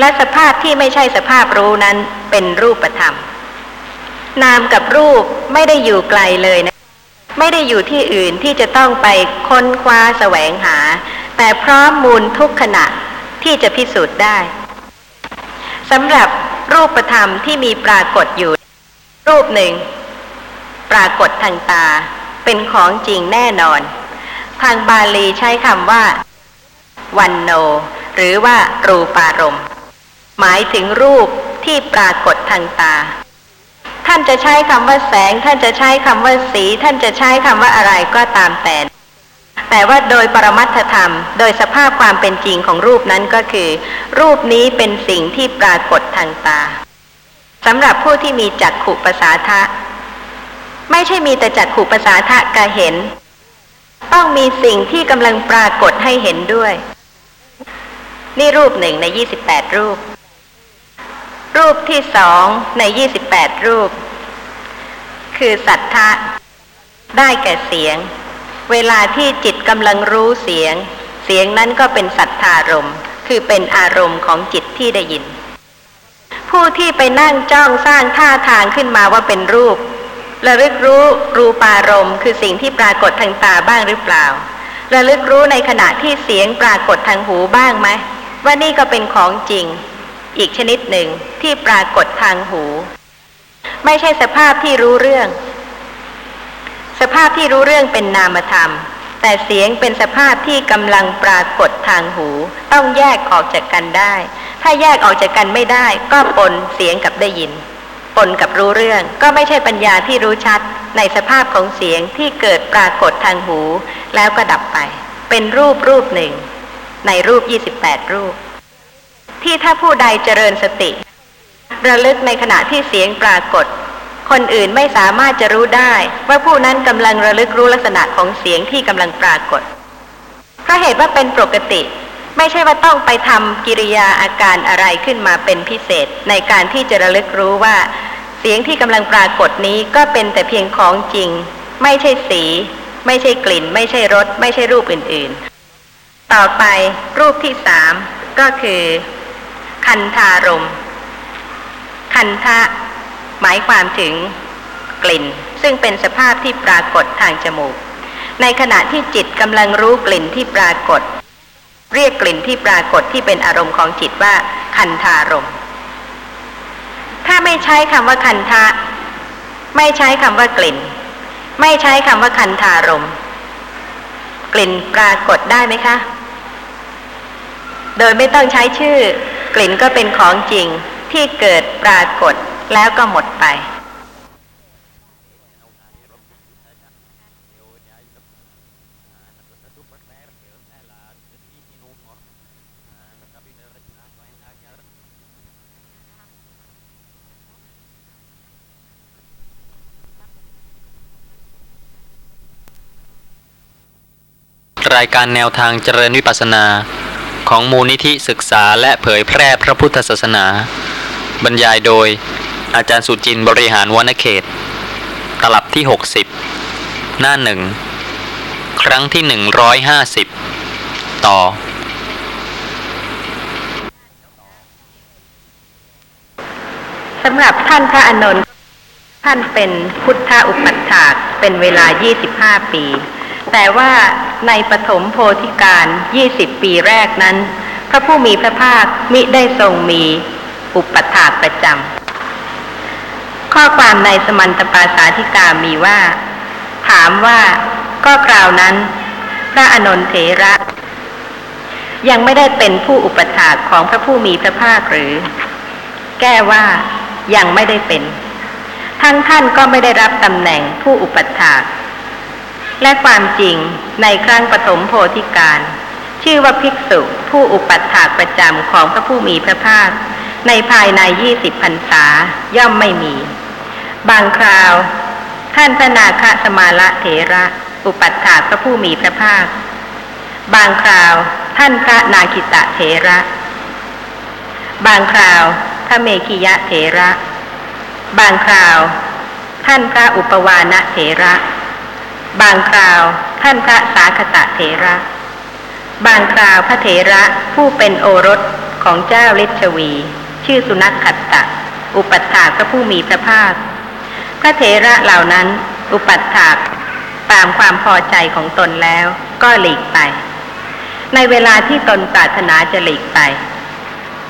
และสภาพที่ไม่ใช่สภาพรู้นั้นเป็นรูปธรรม นามกับรูปไม่ได้อยู่ไกลเลยนะ ไม่ได้อยู่ที่อื่นที่จะต้องไปค้นคว้าแสวงหา แต่พร้อมมูลทุกขณะที่จะพิสูจน์ได้สำหรับรูปธรรมที่มีปรากฏอยู่ รูปหนึ่ง ปรากฏทางตา เป็นของจริงแน่นอน ทางบาลีใช้คำว่า วันโน หรือว่ารูปารมณ์ หมายถึงรูปที่ปรากฏทางตา ท่านจะใช้คำว่าแสง ท่านจะใช้คำว่าสี ท่านจะใช้คำว่าอะไรก็ตามแต่ แต่ว่าโดยปรมัตถธรรม โดยสภาพความเป็นจริงของรูปนั้นก็คือ รูปนี้เป็นสิ่งที่ปรากฏทางตาสำหรับผู้ที่มีจักขุประสาทะ ไม่ใช่มีแต่จักขุประสาทะกะเห็น ต้องมีสิ่งที่กำลังปรากฏให้เห็นด้วย นี่รูปหนึ่งในยี่สิบแปดรูป รูปที่สองในยี่สิบแปดรูป คือสัทธะ ได้แก่เสียง เวลาที่จิตกำลังรู้เสียง เสียงนั้นก็เป็นสัทธารมคือเป็นอารมณ์ของจิตที่ได้ยิน ผู้ที่ไปนั่งจ้องสร้างท่าทางขึ้นมาว่าเป็นรูประลึกรู้รูปารมณ์ คือสิ่งที่ปรากฏทางตาบ้างหรือเปล่า ระลึกรู้ในขณะที่เสียงปรากฏทางหูบ้างไหมว่านี่ก็เป็นของจริง อีกชนิดหนึ่งที่ปรากฏทางหู ไม่ใช่สภาพที่รู้เรื่อง สภาพที่รู้เรื่องเป็นนามธรรม แต่เสียงเป็นสภาพที่กำลังปรากฏทางหู ต้องแยกออกจากกันได้ ถ้าแยกออกจากกันไม่ได้ ก็ปนเสียงกับได้ยิน ปนกับรู้เรื่องก็ไม่ใช่ปัญญาที่รู้ชัด ในสภาพของเสียงที่เกิดปรากฏทางหู แล้วก็ดับไป เป็นรูปรูปหนึ่ง ในรูป 28 รูป ที่ถ้าผู้ใดเจริญสติ ระลึกในขณะที่เสียงปรากฏ คนอื่นไม่สามารถจะรู้ได้ว่าผู้นั้นกำลังระลึกรู้ลักษณะของเสียงที่กำลังปรากฏเพราะเหตุว่าเป็นปกติ ไม่ใช่ว่าต้องไปทำกิริยาอาการอะไรขึ้นมาเป็นพิเศษ ในการที่จะระลึกรู้ว่า เสียงที่กำลังปรากฏนี้ก็เป็นแต่เพียงของจริง ไม่ใช่สี ไม่ใช่กลิ่น ไม่ใช่รส ไม่ใช่รูปอื่น ๆ ต่อไปรูปที่สามก็คือ คันธารม คันทะ หมายความถึงกลิ่น ซึ่งเป็นสภาพที่ปรากฏทางจมูก ในขณะที่จิตกำลังรู้กลิ่นที่ปรากฏ เรียกกลิ่นที่ปรากฏที่เป็นอารมณ์ของจิตว่า คันธารม ถ้าไม่ใช้คำว่าคันทะ ไม่ใช้คำว่ากลิ่น ไม่ใช้คำว่าคันธารม กลิ่นปรากฏได้ไหมคะ โดยไม่ต้องใช้ชื่อ กลิ่นก็เป็นของจริงที่เกิดปรากฏแล้วก็หมดไป รายการแนวทางเจริญวิปัสสนา ของมูลนิธิศึกษาและเผยแพร่พระพุทธศาสนา บรรยายโดยอาจารย์สุจินบริหารวณเขต ตลับที่ 60 หน้าหนึ่ง ครั้งที่ 150 ต่อ สำหรับท่านพระอานนท์ท่านเป็นพุทธอุปัฏฐากเป็นเวลา 25 ปี แต่ว่าในปฐมโพธิการ20ปีแรกนั้น พระผู้มีพระภาคมิได้ทรงมีอุปัฏฐาประจำข้อความในสมันตปาสาธิกามีว่า ถามว่าก็กล่าวนั้น พระอานนทเถระ ยังไม่ได้เป็นผู้อุปถาของพระผู้มีพระภาคหรือ แก้ว่ายังไม่ได้เป็น ทั้งท่านก็ไม่ได้รับตำแหน่งผู้อุปถา และความจริงในครั้งปฐมโพธิการ ชื่อว่าภิกษุผู้อุปัฏฐากประจำของพระผู้มีพระภาค ในภายในยี่สิบพรรษาย่อมไม่มี บางคราว ท่านพระนาคสมาละเถระ อุปัฏฐากพระผู้มีพระภาค บางคราวท่านพระนาคิตะเถระ บางคราวพระเมขิยะเถระ บางคราว ท่านพระอุปวานะเถระ บางคราวท่านพระสาคตะเถระ บางคราวพระเถระผู้เป็นโอรสของเจ้าฤชวี ชื่อสุนัขขัตตะ อุปัฏฐากพระผู้มีพระภาค พระเถระเหล่านั้น อุปัฏฐากตามความพอใจของตนแล้วก็หลีกไป ในเวลาที่ตนปรารถนาจะหลีกไป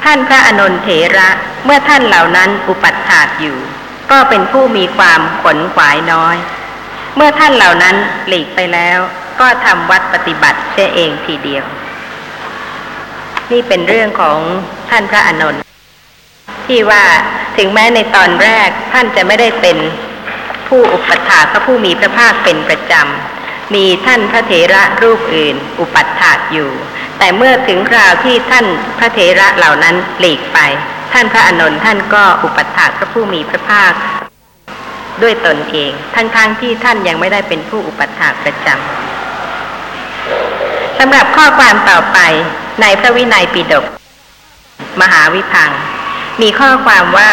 ท่านพระอนนทเถระเมื่อท่านเหล่านั้นอุปัฏฐากอยู่ ก็เป็นผู้มีความขนขวายน้อย เมื่อท่านเหล่านั้นหลีกไปแล้ว ก็ทำวัดปฏิบัติเสียเองทีเดียว นี่เป็นเรื่องของท่านพระอานนท์ที่ว่าถึงแม้ในตอนแรกท่านจะไม่ได้เป็นผู้อุปถากพระผู้มีพระภาคเป็นประจำ มีท่านพระเถระรูปอื่น อุปัฏฐากอยู่ แต่เมื่อถึงคราวที่ท่านพระเถระเหล่านั้นหลีกไป ท่านพระอนนท์ท่านก็อุปัฏฐากพระผู้มีพระภาค ด้วยตนเอง ทั้งๆทที่ท่านยังไม่ได้เป็นผู้อุปัฏฐากประจำสำหรับข้อความต่อไปในพระวินัยปิฎกมหาวิพัง มีข้อความว่า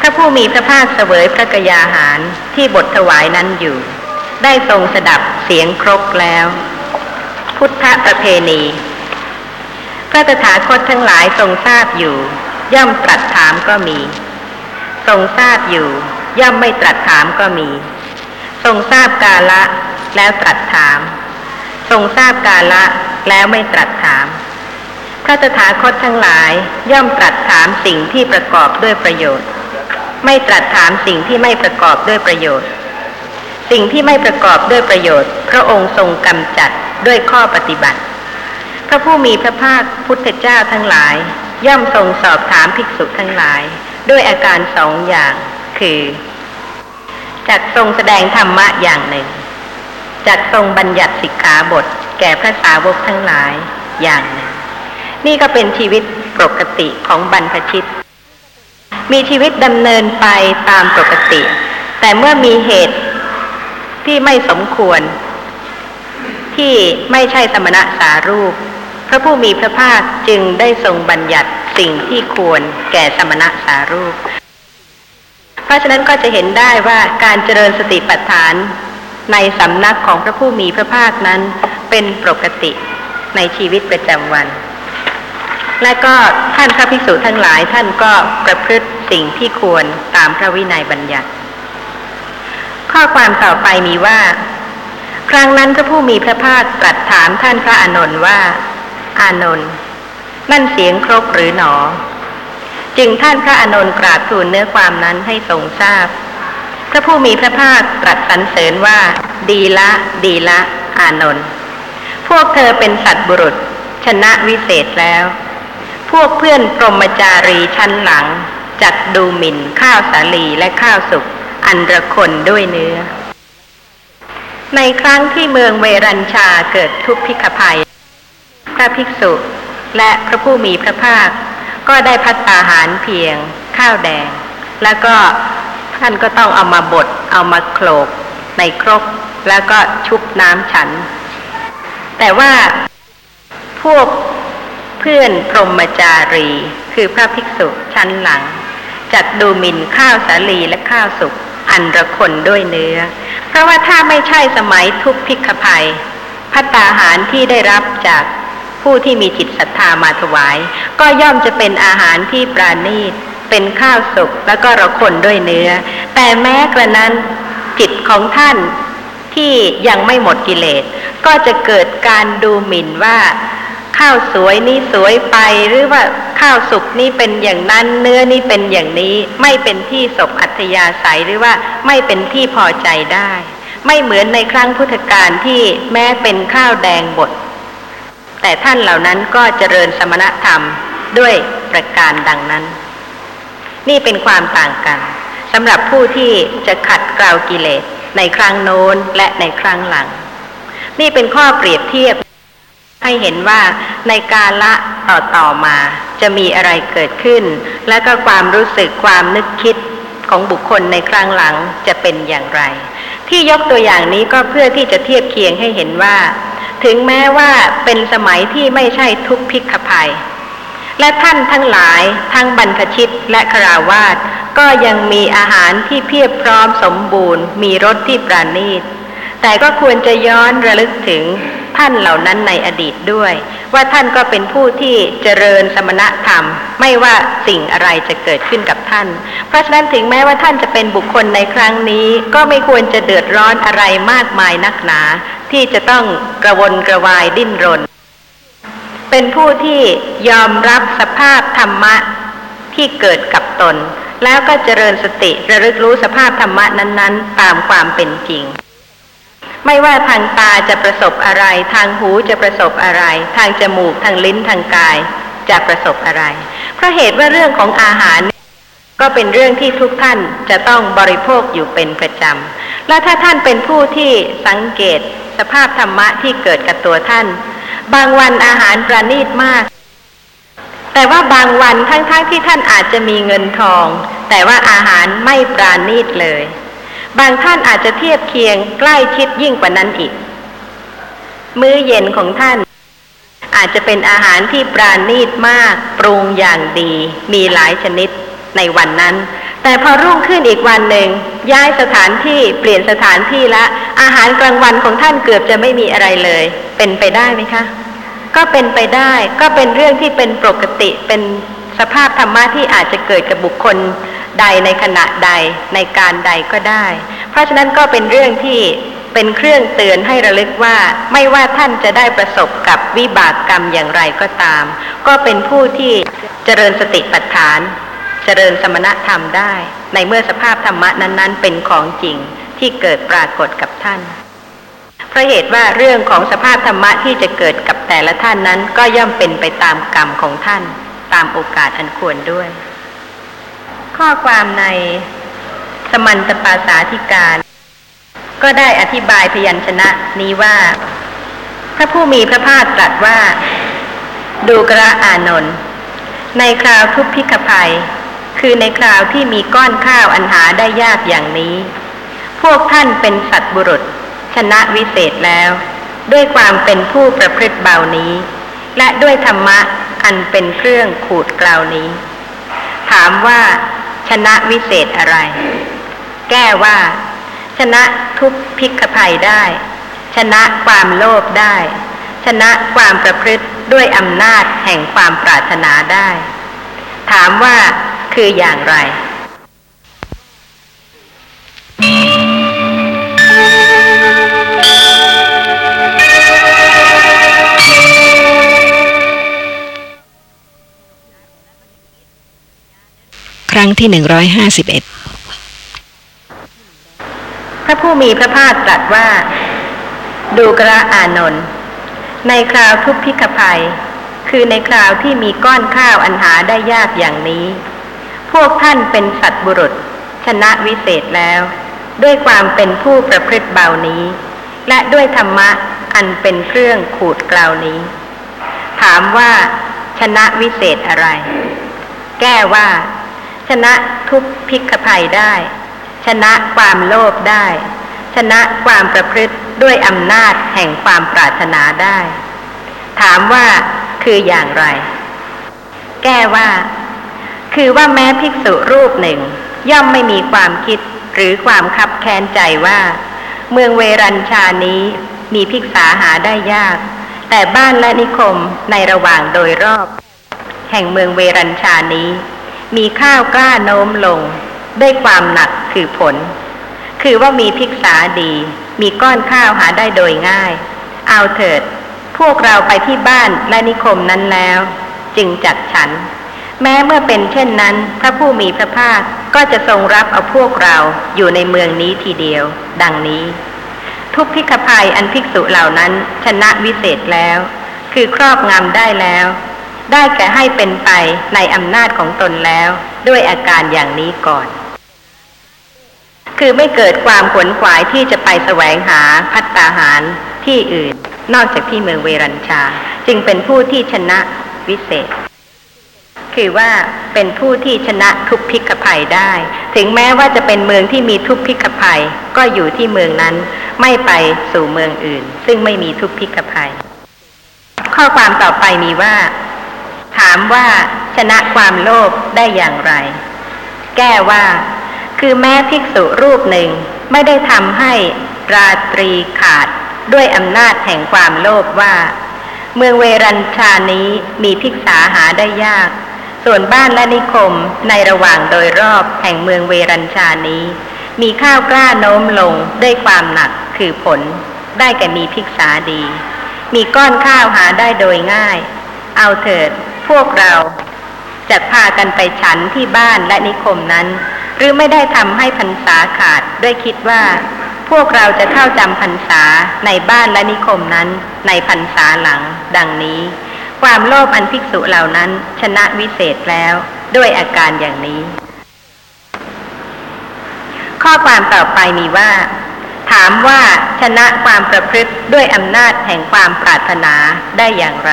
พระผู้มีพระภาคเสวยพระกยาหารที่บทถวายนั้นอยู่ ได้ทรงสดับเสียงครกแล้ว พุทธประเพณี พระตถาคตทั้งหลายทรงทราบอยู่ ย่อมตรัสถามก็มี ทรงทราบอยู่ ย่อมไม่ตรัสถามก็มี ทรงทราบกาละแล้วตรัสถาม ทรงทราบกาละแล้วไม่ตรัสถาม พระตถาคตทั้งหลายย่อมตรัสถามสิ่งที่ประกอบด้วยประโยชน์ ไม่ตรัสถามสิ่งที่ไม่ประกอบด้วยประโยชน์ สิ่งที่ไม่ประกอบด้วยประโยชน์ พระองค์ทรงกำจัดด้วยข้อปฏิบัติ พระผู้มีพระภาคพุทธเจ้าทั้งหลาย ย่อมทรงสอบถามภิกษุทั้งหลาย ด้วยอาการสองอย่าง คือจักทรงแสดงธรรมะอย่างหนึ่งจักทรงบัญญัติสิกขาบท แก่พระสาวกทั้งหลายอย่างหนึ่ง นี่ก็เป็นชีวิตปกติของบรรพชิต มีชีวิตดำเนินไปตามปกติ แต่เมื่อมีเหตุที่ไม่สมควร ที่ไม่ใช่สมณะสารูป พระผู้มีพระภาคจึงได้ทรงบัญญัติสิ่งที่ควรแก่สมณะสารูป เพราะฉะนั้นก็จะเห็นได้ว่าการเจริญสติปัฏฐาน ในสำนักของพระผู้มีพระภาคนั้นเป็นปกติในชีวิตประจำวัน และก็ท่านพระภิกษุทั้งหลายท่านก็ประพฤติสิ่งที่ควรตามพระวินัยบัญญัติ ข้อความต่อไปมีว่า ครั้งนั้นพระผู้มีพระภาคตรัสถามท่านพระอานนท์ว่า อานนท์นั่นเสียงครกหรือหนอ จึงท่านพระอานนท์กราบทูลเนื้อความนั้นให้ทรงทราบ พระผู้มีพระภาคตรัสสรรเสริญว่า ดีละ ดีละ อานนท์พวกเธอเป็นสัตว์บุรุษ ชนะวิเศษแล้ว พวกเพื่อนปรมจารีชั้นหลัง จัดดูหมิ่นข้าวสาลีและข้าวสุกอันระคนด้วยเนื้อ ในครั้งที่เมืองเวรัญชาเกิดทุพพิกภัย พระภิกษุและพระผู้มีพระภาค ก็ได้พัตตาหารเพียงข้าวแดง แล้วก็ท่านก็ต้องเอามาบดเอามาโขลกในครก แล้วก็ชุบน้ำฉัน แต่ว่าพวกเพื่อนพรหมจารี คือพระภิกษุชั้นหลัง จัดดูหมิ่นข้าวสาลีและข้าวสุกอันระคนด้วยเนื้อ เพราะว่าถ้าไม่ใช่สมัยทุกพิกภัยพัตตาหารที่ได้รับจาก ผู้ที่มีจิตศรัทธามาถวาย ก็ย่อมจะเป็นอาหารที่ปราณีต เป็นข้าวสุกแล้วก็ระคนด้วยเนื้อ แต่แม้กระนั้นจิตของท่านที่ยังไม่หมดกิเลส ก็จะเกิดการดูหมิ่นว่าข้าวสวยนี่สวยไปหรือว่าข้าวสุกนี่เป็นอย่างนั้นเนื้อนี่เป็นอย่างนี้ ไม่เป็นที่ศพอัธยาศัยหรือว่าไม่เป็นที่พอใจได้ ไม่เหมือนในครั้งพุทธกาลที่แม้เป็นข้าวแดงบด แต่ท่านเหล่านั้นก็เจริญสมณธรรมด้วยประการดังนั้น นี่เป็นความต่างกันสำหรับผู้ที่จะขัดเกลากิเลสในครั้งโน้นและในครั้งหลัง นี่เป็นข้อเปรียบเทียบ ให้เห็นว่าในกาละต่อต่อมาจะมีอะไรเกิดขึ้น และก็ความรู้สึกความนึกคิดของบุคคลในครั้งหลังจะเป็นอย่างไร ที่ยกตัวอย่างนี้ก็เพื่อที่จะเทียบเคียงให้เห็นว่า ถึงแม้ว่าเป็นสมัยที่ไม่ใช่ทุกพิกภัย และท่านทั้งหลายทั้งบรรพชิตและคราวาสก็ยังมีอาหารที่เพียบพร้อมสมบูรณ์ มีรสที่ปราณีต แต่ก็ควรจะย้อนระลึกถึง ท่านเหล่านั้นในอดีตด้วย ว่าท่านก็เป็นผู้ที่เจริญสมณธรรม ไม่ว่าสิ่งอะไรจะเกิดขึ้นกับท่าน เพราะฉะนั้นถึงแม้ว่าท่านจะเป็นบุคคลในครั้งนี้ ก็ไม่ควรจะเดือดร้อนอะไรมากมายนักหนา ที่จะต้องกระวนกระวายดิ้นรน เป็นผู้ที่ยอมรับสภาพธรรมะที่เกิดกับตน แล้วก็เจริญสติระลึกรู้สภาพธรรมะนั้น ๆ ตามความเป็นจริง ไม่ว่าทางตาจะประสบอะไร ทางหูจะประสบอะไร ทางจมูกทางลิ้นทางกายจะประสบอะไร เพราะเหตุว่าเรื่องของอาหาร ก็เป็นเรื่องที่ทุกท่านจะต้องบริโภคอยู่เป็นประจำ และถ้าท่านเป็นผู้ที่สังเกตสภาพธรรมะที่เกิดกับตัวท่าน บางวันอาหารประณีตมาก แต่ว่าบางวันทั้งๆทที่ท่านอาจจะมีเงินทอง แต่ว่าอาหารไม่ปราณีตเลย บางท่านอาจจะเทียบเคียงใกล้ชิดยิ่งกว่านั้นอีก มื้อเย็นของท่าน อาจจะเป็นอาหารที่ปราณีตมาก ปรุงอย่างดี มีหลายชนิดในวันนั้น แต่พอรุ่งขึ้นอีกวันหนึ่ง ย้ายสถานที่เปลี่ยนสถานที่ละ อาหารกลางวันของท่านเกือบจะไม่มีอะไรเลย เป็นไปได้ไหมคะ ก็เป็นไปได้ ก็เป็นเรื่องที่เป็นปกติเป็นสภาพธรรมะที่อาจจะเกิดกับบุคคล ใดในขณะใดในการใดก็ได้ เพราะฉะนั้นก็เป็นเรื่องที่เป็นเครื่องเตือนให้ระลึกว่าไม่ว่าท่านจะได้ประสบกับวิบากกรรมอย่างไรก็ตาม ก็เป็นผู้ที่เจริญสติปัฏฐาน เจริญสมณธรรมได้ ในเมื่อสภาพธรรมะนั้น ๆ เป็นของจริงที่เกิดปรากฏกับท่านเพราะเหตุว่าเรื่องของสภาพธรรมะที่จะเกิดกับแต่ละท่านนั้นก็ย่อมเป็นไปตามกรรมของท่าน ตามโอกาสอันควรด้วย ข้อความในสมันตปาสาธิการ ก็ได้อธิบายพยัญชนะนี้ว่า พระผู้มีพระภาคตรัสว่า ดูกระอานนท์ในคราวทุพพิกภัย คือในคราวที่มีก้อนข้าวอันหาได้ยากอย่างนี้ พวกท่านเป็นสัตว์บุรุษ ชนะวิเศษแล้ว ด้วยความเป็นผู้ประพฤติเบานี้ และด้วยธรรมะอันเป็นเครื่องขูดกลาวนี้ ถามว่า ชนะวิเศษอะไร แก้ว่า ชนะทุกพิกภัยได้ ชนะความโลภได้ ชนะความประพฤติด้วยอำนาจแห่งความปรารถนาได้ ถามว่าคืออย่างไรค รั้งที่หนึ่งร้อยห้าสิบเอ็ดพระผู้มีพระภาคตรัสว่า ดูกระอานนท์ในคราวทุพพิกภัย คือในคราวที่มีก้อนข้าวอันหาได้ยากอย่างนี้ พวกท่านเป็นสัตว์บุรุษ ชนะวิเศษแล้ว ด้วยความเป็นผู้ประพฤติเบานี้ และด้วยธรรมะอันเป็นเครื่องขูดกลาวนี้ ถามว่าชนะวิเศษอะไร แก้ว่า ชนะทุกพิกภัยได้ ชนะความโลภได้ ชนะความประพฤติด้วยอำนาจแห่งความปรารถนาได้ ถามว่าคืออย่างไร แก้ว่า คือว่าแม้ภิกษุรูปหนึ่ง ย่อมไม่มีความคิดหรือความคับแค้นใจว่า เมืองเวรัญชานี้มีภิกษาหาได้ยาก แต่บ้านและนิคมในระหว่างโดยรอบ แห่งเมืองเวรัญชานี้ มีข้าวกล้าโน้มลง ด้วยความหนักคือผล คือว่ามีภิกษาดี มีก้อนข้าวหาได้โดยง่าย เอาเถิด พวกเราไปที่บ้านและนิคมนั้นแล้ว จึงจัดฉัน แม้เมื่อเป็นเช่นนั้น พระผู้มีพระภาคก็จะทรงรับเอาพวกเราอยู่ในเมืองนี้ทีเดียว ดังนี้ ทุกพิกภัยอันภิกษุเหล่านั้นชนะวิเศษแล้ว คือครอบงำได้แล้ว ได้แก่ให้เป็นไปในอำนาจของตนแล้วด้วยอาการอย่างนี้ก่อน คือไม่เกิดความขวนขวายที่จะไปแสวงหาพัตตาหารที่อื่น นอกจากที่เมืองเวรัญชา จึงเป็นผู้ที่ชนะวิเศษ คือว่าเป็นผู้ที่ชนะทุกพิกภัยได้ ถึงแม้ว่าจะเป็นเมืองที่มีทุกพิกภัย ก็อยู่ที่เมืองนั้นไม่ไปสู่เมืองอื่น ซึ่งไม่มีทุกพิกภัย ข้อความต่อไปมีว่า ถามว่าชนะความโลภได้อย่างไร แก้ว่า คือแม้ภิกษุรูปหนึ่งไม่ได้ทำให้ราตรีขาดด้วยอำนาจแห่งความโลภว่า เมืองเวรัญชานี้มีภิกษาหาได้ยาก ส่วนบ้านและนิคมในระหว่างโดยรอบแห่งเมืองเวรัญชานี้ มีข้าวกล้าโน้มลงด้วยความหนักคือผล ได้แก่มีภิกษาดี มีก้อนข้าวหาได้โดยง่าย เอาเถิด พวกเราจะพากันไปฉันที่บ้านและนิคมนั้น หรือไม่ได้ทำให้พรรษาขาดด้วยคิดว่า พวกเราจะเข้าจำพรรษาในบ้านและนิคมนั้น ในพรรษาหลัง ดังนี้ ความโลภอันภิกษุเหล่านั้น ชนะวิเศษแล้วด้วยอาการอย่างนี้ ข้อความต่อไปมีว่า ถามว่าชนะความประพฤติด้วยอำนาจแห่งความปรารถนาได้อย่างไร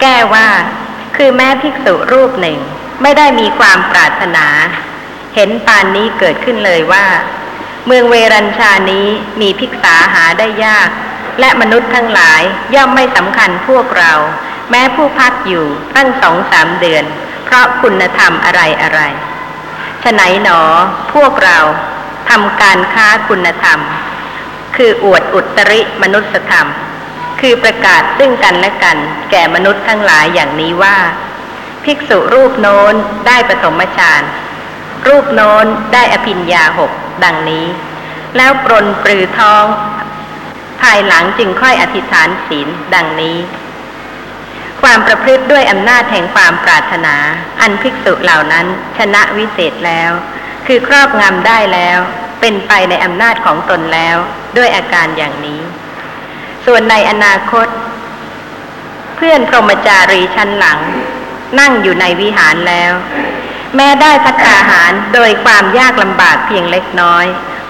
แก้ว่า คือแม้ภิกษุรูปหนึ่งไม่ได้มีความปรารถนา เห็นปานนี้เกิดขึ้นเลยว่า เมืองเวรัญชานี้มีภิกษาหาได้ยาก และมนุษย์ทั้งหลายย่อมไม่สำคัญพวกเรา แม้ผู้พักอยู่ตั้งสองสามเดือน เพราะคุณธรรมอะไรอะไรฉไหนหนอ พวกเราทำการค้าคุณธรรม คืออวดอุตริมนุษยธรรม คือประกาศซึ่งกันและกัน แก่มนุษย์ทั้งหลายอย่างนี้ว่า ภิกษุรูปโน้นได้ปฐมฌานรูปโน้นได้อภิญญาหกดังนี้ แล้วปรนปรือท้อง ภายหลังจึงค่อยอธิษฐานศีลดังนี้ ความประพฤติด้วยอำนาจแห่งความปรารถนา อันภิกษุเหล่านั้นชนะวิเศษแล้ว คือครอบงำได้แล้ว เป็นไปในอำนาจของตนแล้ว ด้วยอาการอย่างนี้ ส่วนในอนาคต เพื่อนพรหมจารีชั้นหลัง นั่งอยู่ในวิหารแล้ว แม้ได้พัฒาหารโดยความยากลำบากเพียงเล็กน้อย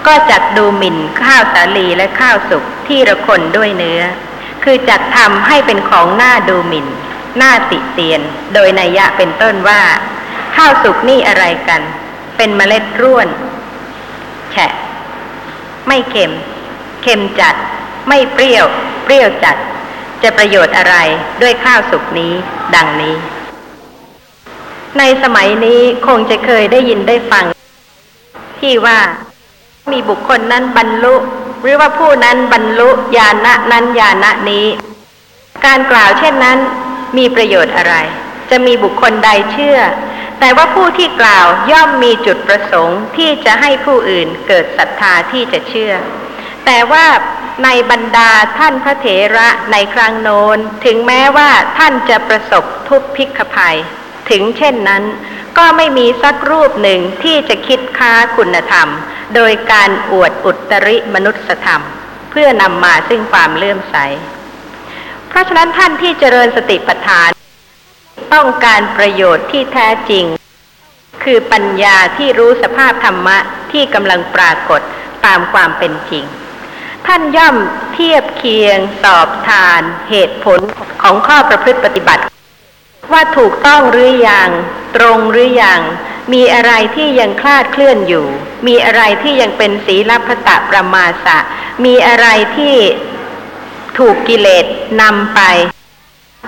ก็จัดดูหมิ่นข้าวสาลีและข้าวสุกที่ระคนด้วยเนื้อ คือจัดทำให้เป็นของหน้าดูหมิ่นหน้าติเตียน โดยนัยยะเป็นต้นว่า ข้าวสุกนี่อะไรกัน เป็นเมล็ดร่วน แฉะ ไม่เค็ม เค็มจัด ไม่เปรี้ยว เปรี้ยวจัด จะประโยชน์อะไรด้วยข้าวสุกนี้ ดังนี้ ในสมัยนี้คงจะเคยได้ยินได้ฟัง ที่ว่ามีบุคคลนั้นบรรลุ หรือว่าผู้นั้นบรรลุญาณะนั้นญาณะนี้ การกล่าวเช่นนั้น มีประโยชน์อะไร จะมีบุคคลใดเชื่อ แต่ว่าผู้ที่กล่าวย่อมมีจุดประสงค์ที่จะให้ผู้อื่นเกิดศรัทธาที่จะเชื่อ แต่ว่าในบรรดาท่านพระเถระในครั้งโน้น ถึงแม้ว่าท่านจะประสบทุกพิกภัย ถึงเช่นนั้น ก็ไม่มีสักรูปหนึ่งที่จะคิดค้าคุณธรรม โดยการอวดอุตริมนุษยธรรม เพื่อนำมาซึ่งความเลื่อมใส เพราะฉะนั้นท่านที่เจริญสติปัฏฐาน ต้องการประโยชน์ที่แท้จริง คือปัญญาที่รู้สภาพธรรมะที่กำลังปรากฏตามความเป็นจริง ท่านย่อมเทียบเคียงสอบทานเหตุผลของข้อประพฤติปฏิบัติ ว่าถูกต้องหรืออยัง ตรงหรืออยัง มีอะไรที่ยังคลาดเคลื่อนอยู่ มีอะไรที่ยังเป็นศีลพตะประมาสะ มีอะไรที่ถูกกิเลสนำไป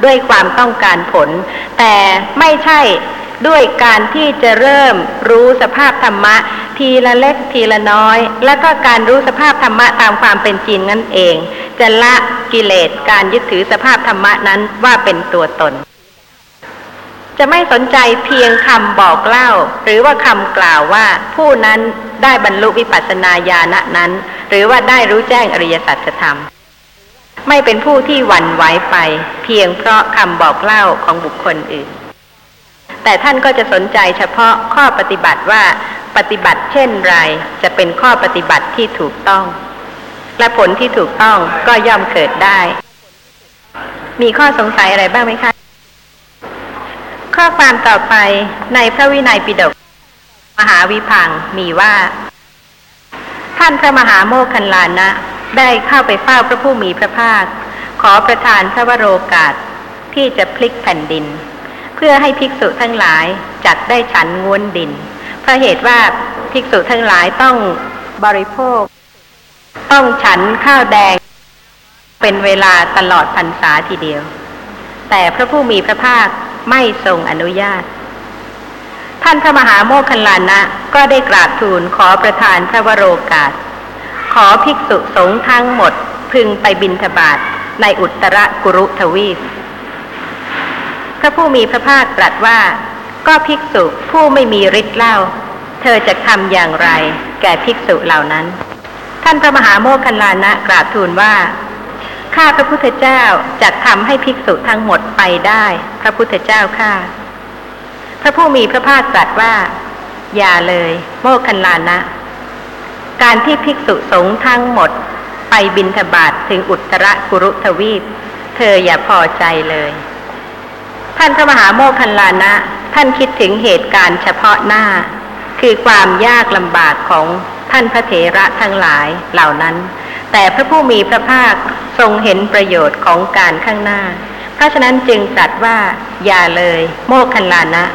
ด้วยความต้องการผล แต่ไม่ใช่ ด้วยการที่จะเริ่มรู้สภาพธรรมะ ทีละเล็กทีละน้อย แล้วก็การรู้สภาพธรรมะตามความเป็นจริงนั่นเอง จะละกิเลสการยึดถือสภาพธรรมะนั้นว่าเป็นตัวตน จะไม่สนใจเพียงคำบอกเล่า หรือว่าคำกล่าวว่าผู้นั้นได้บรรลุวิปัสสนาญาณนั้น หรือว่าได้รู้แจ้งอริยสัจธรรมไม่เป็นผู้ที่หวั่นไหวไป เพียงเพราะคำบอกเล่าของบุคคลอื่น แต่ท่านก็จะสนใจเฉพาะข้อปฏิบัติว่าปฏิบัติเช่นไร จะเป็นข้อปฏิบัติที่ถูกต้อง และผลที่ถูกต้องก็ย่อมเกิดได้ มีข้อสงสัยอะไรบ้างไหมคะ ข้อความต่อไปในพระวินัยปิฎกมหาวิพังมีว่า ท่านพระมหาโมคคัลลานะ ได้เข้าไปเฝ้าพระผู้มีพระภาค ขอประทานพระวโรกาสที่จะพลิกแผ่นดิน เพื่อให้ภิกษุทั้งหลายจัดได้ฉันง้วนดิน เพราะเหตุว่าภิกษุทั้งหลายต้องบริโภค ต้องฉันข้าวแดง เป็นเวลาตลอดพรรษาทีเดียว แต่พระผู้มีพระภาคไม่ทรงอนุญาต ท่านพระมหาโมคคัลลานะก็ได้กราบทูลขอประทานพระวโรกาส ขอภิกษุสงฆ์ทั้งหมดพึงไปบิณฑบาตในอุตรกุรุทวีป ระผู้มีพระภาคตรัสว่า ก็ภิกษุผู้ไม่มีฤทธิ์เล่า เธอจะทำอย่างไร แก่ภิกษุเหล่านั้น ท่านพระมหาโมคคัลลานะกราบทูลว่าข้าพระพุทธเจ้าจะทำให้ภิกษุทั้งหมดไปได้ พระพุทธเจ้าข้าพระผู้มีพระภาคตรัสว่า อย่าเลย โมคคัลลานะ การที่ภิกษุสงฆ์ทั้งหมด ไปบินทบาทถึงอุตรกุรุทวีป เธออย่าพอใจเลย ท่านพระมหาโมคคัลลานะ ท่านคิดถึงเหตุการณ์เฉพาะหน้า คือความยากลำบากของท่านพระเถระทั้งหลายเหล่านั้น แต่พระผู้มีพระภาคทรงเห็นประโยชน์ของการข้างหน้า เพราะฉะนั้นจึงตรัสว่า อย่าเลย โมคคัลลานะ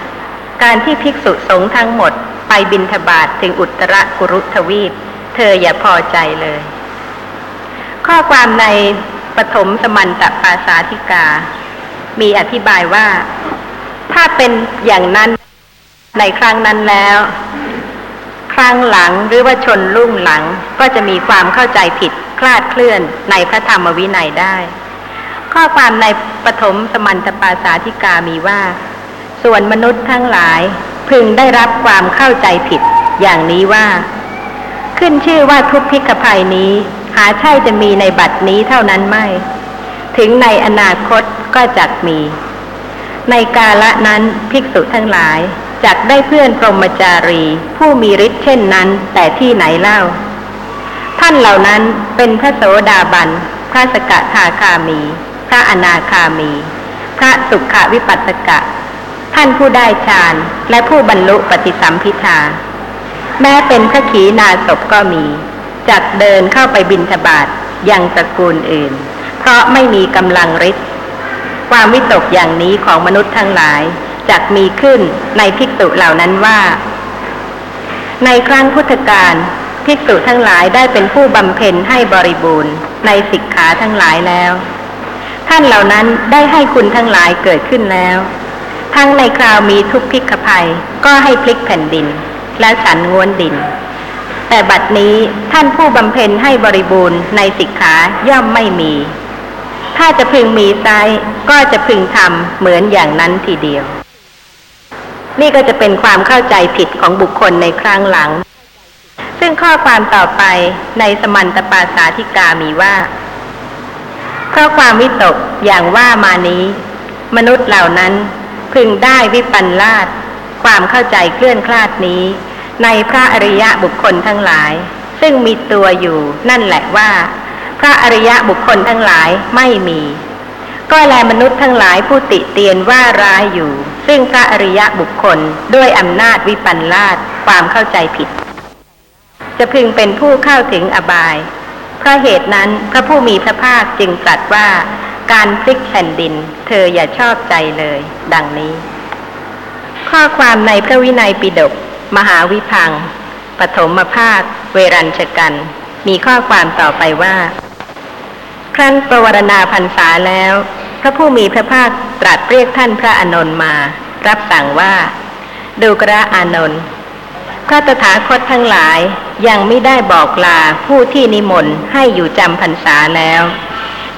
การที่ภิกษุสงฆ์ทั้งหมด ไปบินทบาทถึงอุตรกุรุทวีป เธออย่าพอใจเลย ข้อความในปฐมสมันตปาสาธิกา มีอธิบายว่า ถ้าเป็นอย่างนั้นในครั้งนั้นแล้ว ครั้งหลังหรือว่าชนรุ่งหลังก็จะมีความเข้าใจผิดคลาดเคลื่อนในพระธรรมวินัยได้ ข้อความในปฐมสมันตปาสาธิกามีว่า ส่วนมนุษย์ทั้งหลายพึงได้รับความเข้าใจผิดอย่างนี้ว่า ขึ้นชื่อว่าทุกพิกภัยนี้ หาใช่จะมีในบัดนี้เท่านั้นไม่ ถึงในอนาคตก็จักมี ในกาละนั้นภิกษุทั้งหลายจักได้เพื่อนพรหมจารี ผู้มีฤทธิ์เช่นนั้น แต่ที่ไหนเล่า ท่านเหล่านั้นเป็นพระโสดาบัน พระสกทาคามี พระอนาคามี พระสุขวิปัสสกะ ท่านผู้ได้ฌานและผู้บรรลุปฏิสัมพิทาแม้เป็นพระขีณาสพก็มี จักเดินเข้าไปบินทบาทยังตระกูลอื่น เพราะไม่มีกำลังฤทธิ์ความวิตกอย่างนี้ของมนุษย์ทั้งหลายจักมีขึ้นในภิกษุเหล่านั้นว่า ในครั้งพุทธกาลภิกษุทั้งหลายได้เป็นผู้บำเพ็ญให้บริบูรณ์ ในสิกขาทั้งหลายแล้ว ท่านเหล่านั้นได้ให้คุณทั้งหลายเกิดขึ้นแล้ว ทั้งในคราวมีทุกพิกภัยก็ให้พลิกแผ่นดิน และฉันงวนดิน แต่บัดนี้ท่านผู้บำเพ็ญให้บริบูรณ์ในสิกขาย่อมไม่มี ถ้าจะพึงมีไซก็จะพึงทำเหมือนอย่างนั้นทีเดียว นี่ก็จะเป็นความเข้าใจผิดของบุคคลในครั้งหลัง ซึ่งข้อความต่อไปในสมันตปาสาธิกามีว่า เพราะความวิตกอย่างว่ามานี้ มนุษย์เหล่านั้นพึงได้วิปันลาดความเข้าใจเคลื่อนคลาดนี้ ในพระอริยะบุคคลทั้งหลาย ซึ่งมีตัวอยู่นั่นแหละว่า พระอริยะบุคคลทั้งหลายไม่มี ก็แลมนุษย์ทั้งหลายผู้ติเตียนว่าร้ายอยู่ ซึ่งพระอริยะบุคคลด้วยอำนาจวิปันลาดความเข้าใจผิด จะพึงเป็นผู้เข้าถึงอบาย เพราะเหตุนั้นพระผู้มีพระภาคจึงตรัสว่าการพลิกแผ่นดิน เธออย่าชอบใจเลย ดังนี้ ข้อความในพระวินัยปิฎกมหาวิพังปฐมภาค เวรัญชกัน มีข้อความต่อไปว่า ครั้นประวรณาพรรษาแล้ว พระผู้มีพระภาคตรัสเรียกท่านพระอานนท์มา รับสั่งว่า ดูกระอานนท์พระตถาคตทั้งหลายยังไม่ได้บอกลาผู้ที่นิมนต์ให้อยู่จำพรรษาแล้ว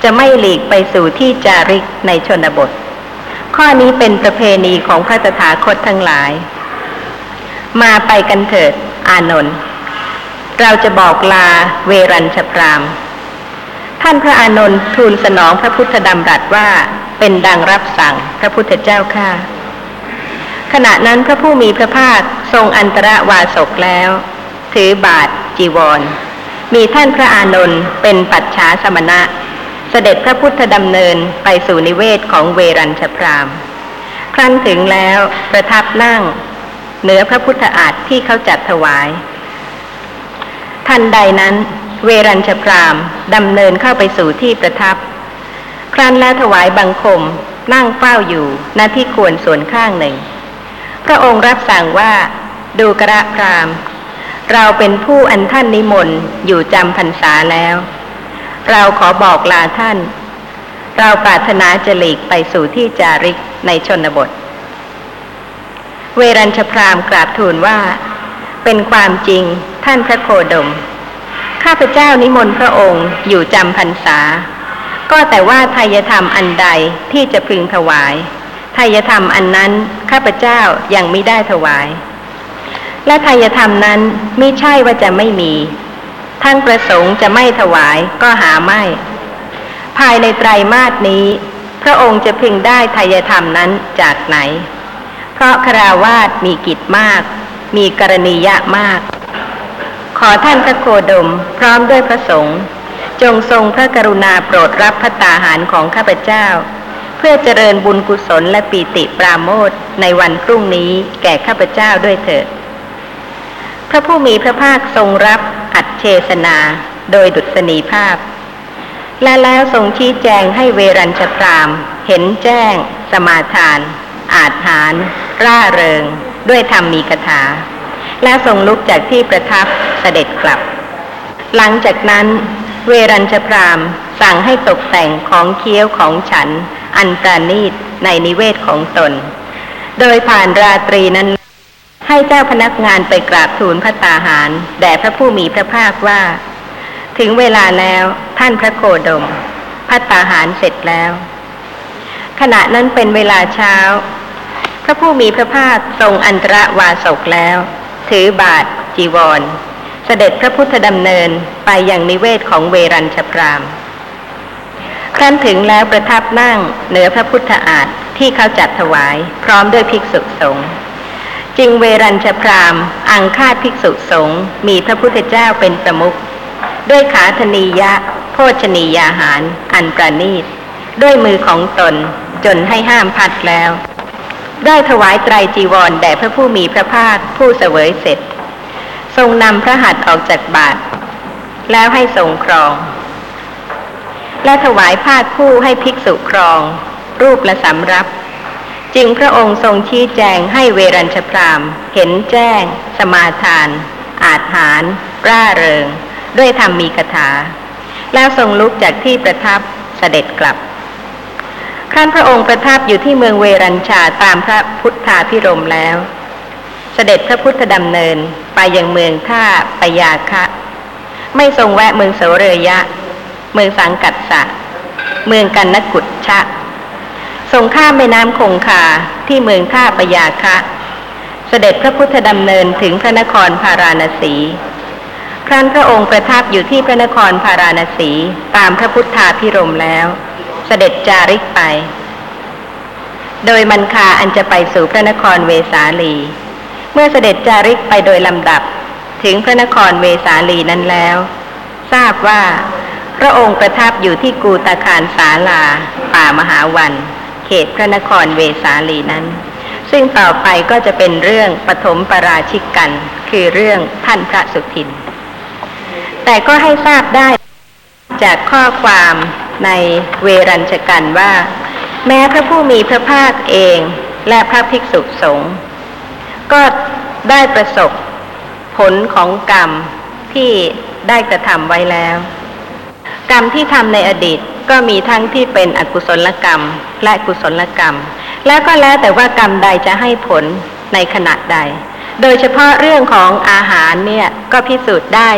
จะไม่หลีกไปสู่ที่จาริกในชนบท ข้อนี้เป็นประเพณีของพระตถาคตทั้งหลาย มาไปกันเถิด อานนท์เราจะบอกลาเวรัญชพราม ท่านพระอานนท์ทูลสนองพระพุทธดำรัสว่าเป็นดังรับสั่งพระพุทธเจ้าข้าขณะนั้นพระผู้มีพระภาคทรงอันตรวาสกแล้ว ถือบาทจีวร มีท่านพระอานนท์เป็นปัจฉาสมณะ เสด็จพระพุทธดำเนินไปสู่นิเวศของเวรัญชพรามครั้นถึงแล้วประทับนั่ง เหนือพระพุทธอาฏที่เขาจัดถวาย ทันใดนั้น เวรัญชพรามดำเนินเข้าไปสู่ที่ประทับ ครั้นแล้วถวายบังคมนั่งเฝ้าอยู่ณที่ควรส่วนข้างหนึ่ง พระองค์รับสั่งว่าดูกระพรามเราเป็นผู้อันท่านนิมนต์อยู่จำพรรษาแล้ว เราขอบอกลาท่าน เราปรารถนาจะหลีกไปสู่ที่จาริกในชนบท เวรัญชพรามกราบทูลว่า เป็นความจริงท่านพระโคดม ข้าพเจ้านิมนต์พระองค์อยู่จำพรรษา ก็แต่ว่าทายธรรมอันใดที่จะพึงถวายทายธรรมอันนั้นข้าพเจ้ายังไม่ได้ถวาย และทายธรรมนั้นไม่ใช่ว่าจะไม่มี ท่านประสงค์จะไม่ถวายก็หาไม่ ภายในไตรมาสนี้ พระองค์จะพึงได้ทายธรรมนั้นจากไหน เพราะคราวาสมีกิจมาก มีกรณียะมาก ขอท่านพระโคดมพร้อมด้วยพระสงฆ์จงทรงพระกรุณาโปรดรับพระตาหารของข้าพเจ้า เพื่อเจริญบุญกุศลและปีติปราโมทในวันพรุ่งนี้แก่ข้าพเจ้าด้วยเถิด พระผู้มีพระภาคทรงรับอัดเชสนาโดยดุษณีภาพ และแล้วทรงชี้แจงให้เวรัญชพรามเห็นแจ้ง สมาทาน อาจหาร ร่าเริง ด้วยธรรมมีคาถา และทรงลุกจากที่ประทับเสด็จกลับ หลังจากนั้น เวรัญชพรามสั่งให้ตกแต่งของเคี้ยวของฉัน อันประณีตในนิเวศของตน โดยผ่านราตรีนั้น ให้เจ้าพนักงานไปกราบทูลพระตาหาร แด่พระผู้มีพระภาคว่า ถึงเวลาแล้วท่านพระโคดมพระตาหารเสร็จแล้ว ขณะนั้นเป็นเวลาเช้า พระผู้มีพระภาคทรงอันตรวาสกแล้ว ถือบาทจีวร เสด็จพระพุทธดำเนินไปยังนิเวศของเวรัญชพราม ครั้นถึงแล้วประทับนั่งเหนือพระพุทธอาฏที่เขาจัดถวายพร้อมด้วยภิกษุสงฆ์จึงเวรัญชพรามอังคาภิกษุสงฆ์มีพระพุทธเจ้าเป็นประมุขด้วยขาธนียะ โภชนียาหาร อันประณีต ด้วยมือของตนจนให้ห้ามพัดแล้ว ได้ถวายไตรจีวรแด่พระผู้มีพระภาคผู้เสวยเสร็จ ทรงนำพระหัตถ์ออกจากบาท แล้วให้ทรงครอง และถวายผ้าคู่ให้ภิกษุครอง รูปละสำรับ จึงพระองค์ทรงชี้แจงให้เวรัญชพรามเห็นแจ้ง สมาทาน อาจหาร ร่าเริง ด้วยธรรมมีคาถา แล้วทรงลุกจากที่ประทับเสด็จกลับ ครั้นพระองค์ประทับอยู่ที่เมืองเวรัญชาตามพระพุทธาพิรมแล้ว เสด็จพระพุทธดำเนินไปยังเมืองท่าปยาคะ ไม่ทรงแวะเมืองโสเรยะ เมืองสังกัดสะ เมืองกันนกุฏชะ ทรงข้ามแม่น้ำคงคาที่เมืองท่าปยาคะ เสด็จพระพุทธดำเนินถึงพระนครพาราณสีครั้นพระองค์ประทับอยู่ที่พระนครพาราณสีตามพระพุทธาพิรมแล้ว เสด็จจาริกไป โดยมันคาอันจะไปสู่พระนครเวสาลี เมื่อเสด็จจาริกไปโดยลำดับถึงพระนครเวสาลีนั้นแล้ว ทราบว่า พระองค์ประทับอยู่ที่กูตาคารสาลา ป่ามหาวัน เขตพระนครเวสาลีนั้น ซึ่งต่อไปก็จะเป็นเรื่องปฐมปราชิกกัน คือเรื่องท่านพระสุทิน แต่ก็ให้ทราบได้ จากข้อความในเวรัญชกันว่า แม้พระผู้มีพระภาคเองและพระภิกษุสงฆ์ก็ได้ประสบผลของกรรมที่ได้กระทำไว้แล้ว กรรมที่ทำในอดีตก็มีทั้งที่เป็นอกุศลกรรมและกุศลกรรม แล้วก็แล้วแต่ว่ากรรมใดจะให้ผลในขณะใด โดยเฉพาะเรื่องของอาหารเนี่ยก็พิสูจน์ได้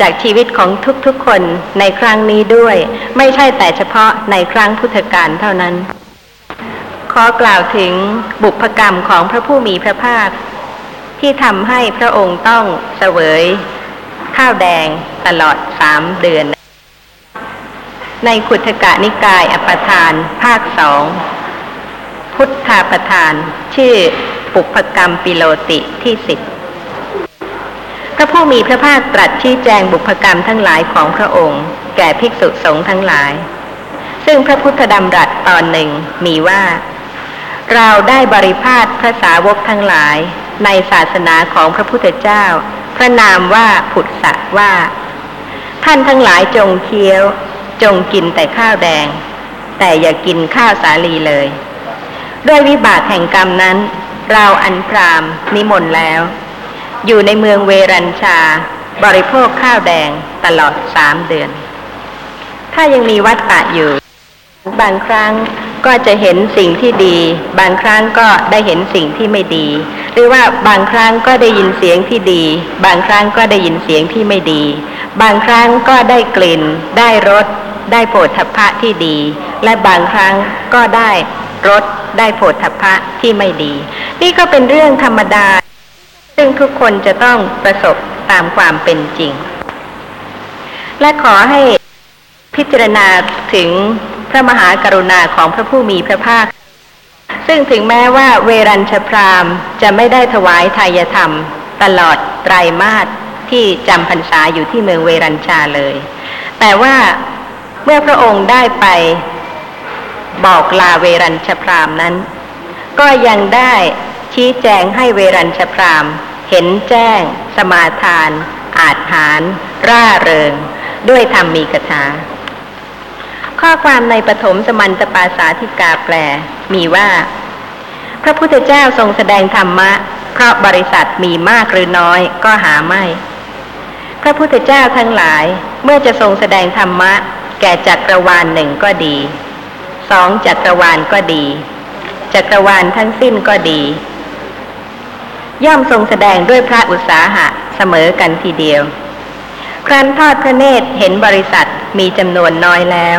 จากชีวิตของทุกๆคนในครั้งนี้ด้วย ไม่ใช่แต่เฉพาะในครั้งพุทธกาลเท่านั้น ขอกล่าวถึงบุพกรรมของพระผู้มีพระภาค ที่ทำให้พระองค์ต้องเสวย ข้าวแดงตลอดสามเดือน ในขุทกะนิกายอปทาน ภาคสองพุทธาประทาน ชื่อปุพกรรมปิโลติที่สิบ ระผู้มีพระภาคตรัสชี้แจงบุพกรรมทั้งหลายของพระองค์ แก่ภิกษุสงฆ์ทั้งหลาย ซึ่งพระพุทธดำรัสตอนหนึ่งมีว่า เราได้บริพาทพระสาวกทั้งหลาย ในศาสนาของพระพุทธเจ้า พระนามว่าผุดสะว่า ท่านทั้งหลายจงเคี้ยว จงกินแต่ข้าวแดง แต่อย่ากินข้าวสาลีเลย ด้วยวิบากแห่งกรรมนั้น เราอันพรามนิมนต์แล้ว อยู่ในเมืองเวรัญชา บริโภคข้าวแดงตลอดสามเดือน ถ้ายังมีวัดป่าอยู่ บางครั้งก็จะเห็นสิ่งที่ดี บางครั้งก็ได้เห็นสิ่งที่ไม่ดี หรือว่าบางครั้งก็ได้ยินเสียงที่ดี บางครั้งก็ได้ยินเสียงที่ไม่ดี บางครั้งก็ได้กลิ่น ได้รส ได้โผฏฐัพพะที่ดี และบางครั้งก็ได้รสได้โผฏฐัพพะที่ไม่ดี นี่ก็เป็นเรื่องธรรมดา ซึ่งทุกคนจะต้องประสบตามความเป็นจริง และขอให้พิจารณาถึงพระมหากรุณาของพระผู้มีพระภาค ซึ่งถึงแม้ว่าเวรัญชพรามจะไม่ได้ถวายทายธรรม ตลอดไตรมาสที่จำพรรษาอยู่ที่เมืองเวรัญชาเลย แต่ว่าเมื่อพระองค์ได้ไปบอกลาเวรัญชพรามนั้น ก็ยังได้ ชี้แจงให้เวรัญชพรามเห็นแจ้ง สมาทาน อาจหารร่าเริง ด้วยธรรมมีกถาข้อความในปฐมสมันตปาสาธิกาแปล มีว่า พระพุทธเจ้าทรงแสดงธรรมะ เพราะบริษัทมีมากหรือน้อยก็หาไม่ พระพุทธเจ้าทั้งหลายเมื่อจะทรงแสดงธรรมะ แก่จักรวาลหนึ่งก็ดีสองจักรวาลก็ดี จักรวาลทั้งสิ้นก็ดี ย่อมทรงแสดงด้วยพระอุตสาหะเสมอกันทีเดียว ครั้นทอดพระเนตรเห็นบริษัทมีจำนวนน้อยแล้ว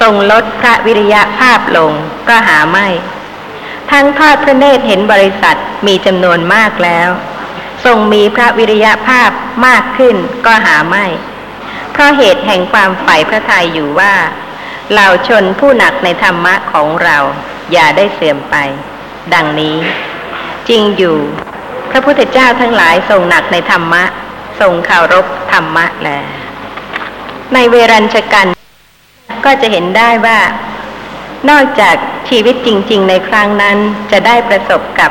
ทรงลดพระวิริยะภาพลงก็หาไม่ ทั้งทอดพระเนตรเห็นบริษัทมีจำนวนมากแล้ว ทรงมีพระวิริยะภาพมากขึ้นก็หาไม่ เพราะเหตุแห่งความใฝ่พระทัยอยู่ว่าเหล่าชนผู้หนักในธรรมะของเราอย่าได้เสื่อมไป ดังนี้ จริงอยู่ พระพุทธเจ้าทั้งหลายทรงหนักในธรรมะ ทรงเคารพธรรมะแล ในเวรัญชกัน ก็จะเห็นได้ว่า นอกจากชีวิตจริง ๆ ในครั้งนั้นจะได้ประสบกับ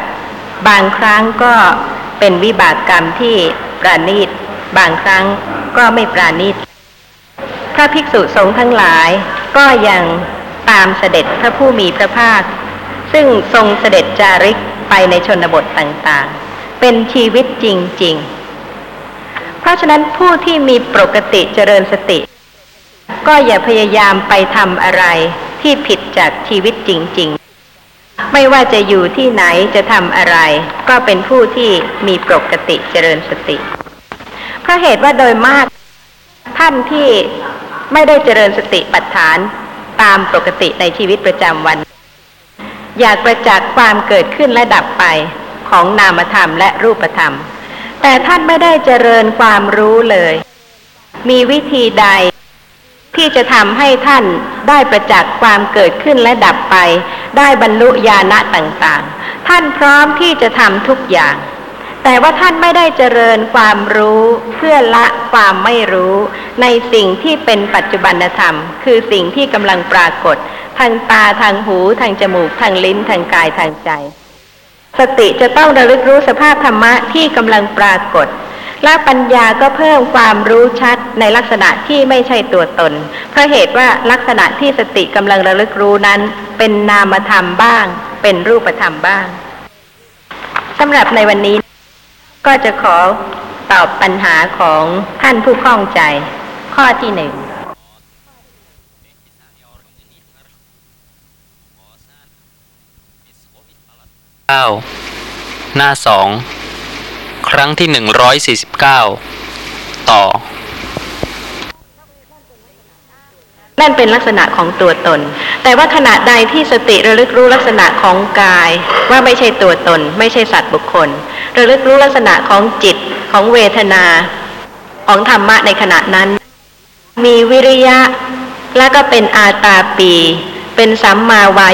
บางครั้งก็เป็นวิบากกรรมที่ปราณีต บางครั้งก็ไม่ปราณีต พระภิกษุสงฆ์ทั้งหลายก็ยังตามเสด็จพระผู้มีพระภาค ซึ่งทรงเสด็จจาริกไปในชนบทต่างๆ เป็นชีวิตจริง ๆ เพราะฉะนั้นผู้ที่มีปกติเจริญสติ ก็อย่าพยายามไปทำอะไรที่ผิดจากชีวิตจริง ๆ ไม่ว่าจะอยู่ที่ไหนจะทำอะไร ก็เป็นผู้ที่มีปกติเจริญสติ เพราะเหตุว่าโดยมากท่านที่ไม่ได้เจริญสติปัฏฐานตามปกติในชีวิตประจำวัน อยากประจักษ์ความเกิดขึ้นและดับไป ของนามธรรมและรูปธรรม แต่ท่านไม่ได้เจริญความรู้เลย มีวิธีใด ที่จะทำให้ท่านได้ประจักษ์ความเกิดขึ้นและดับไป ได้บรรลุญาณะต่างๆ ท่านพร้อมที่จะทำทุกอย่าง แต่ว่าท่านไม่ได้เจริญความรู้เพื่อละความไม่รู้ในสิ่งที่เป็นปัจจุบันธรรม คือสิ่งที่กำลังปรากฏทางตาทางหูทางจมูกทางลิ้นทางกายทางใจ สติจะต้องระลึกรู้สภาพธรรมะที่กำลังปรากฏ และปัญญาก็เพิ่มความรู้ชัดในลักษณะที่ไม่ใช่ตัวตน เพราะเหตุว่าลักษณะที่สติกำลังระลึกรู้นั้น เป็นนามธรรมบ้าง เป็นรูปธรรมบ้างสำหรับในวันนี้ ก็จะขอตอบปัญหาของท่านผู้ข้องใจ ข้อที่หนึ่ง เก้าหน้าสองครั้งที่หนึ่งร้อยสี่สิบเก้าต่อ นั่นเป็นลักษณะของตัวตน แต่ว่าขณะใดที่สติระลึกรู้ลักษณะของกาย ว่าไม่ใช่ตัวตน ไม่ใช่สัตว์บุคคล ระลึกรู้ลักษณะของจิตของเวทนา ของธรรมะในขณะนั้น มีวิริยะและก็เป็นอาตาปี เป็นสัมมาวาย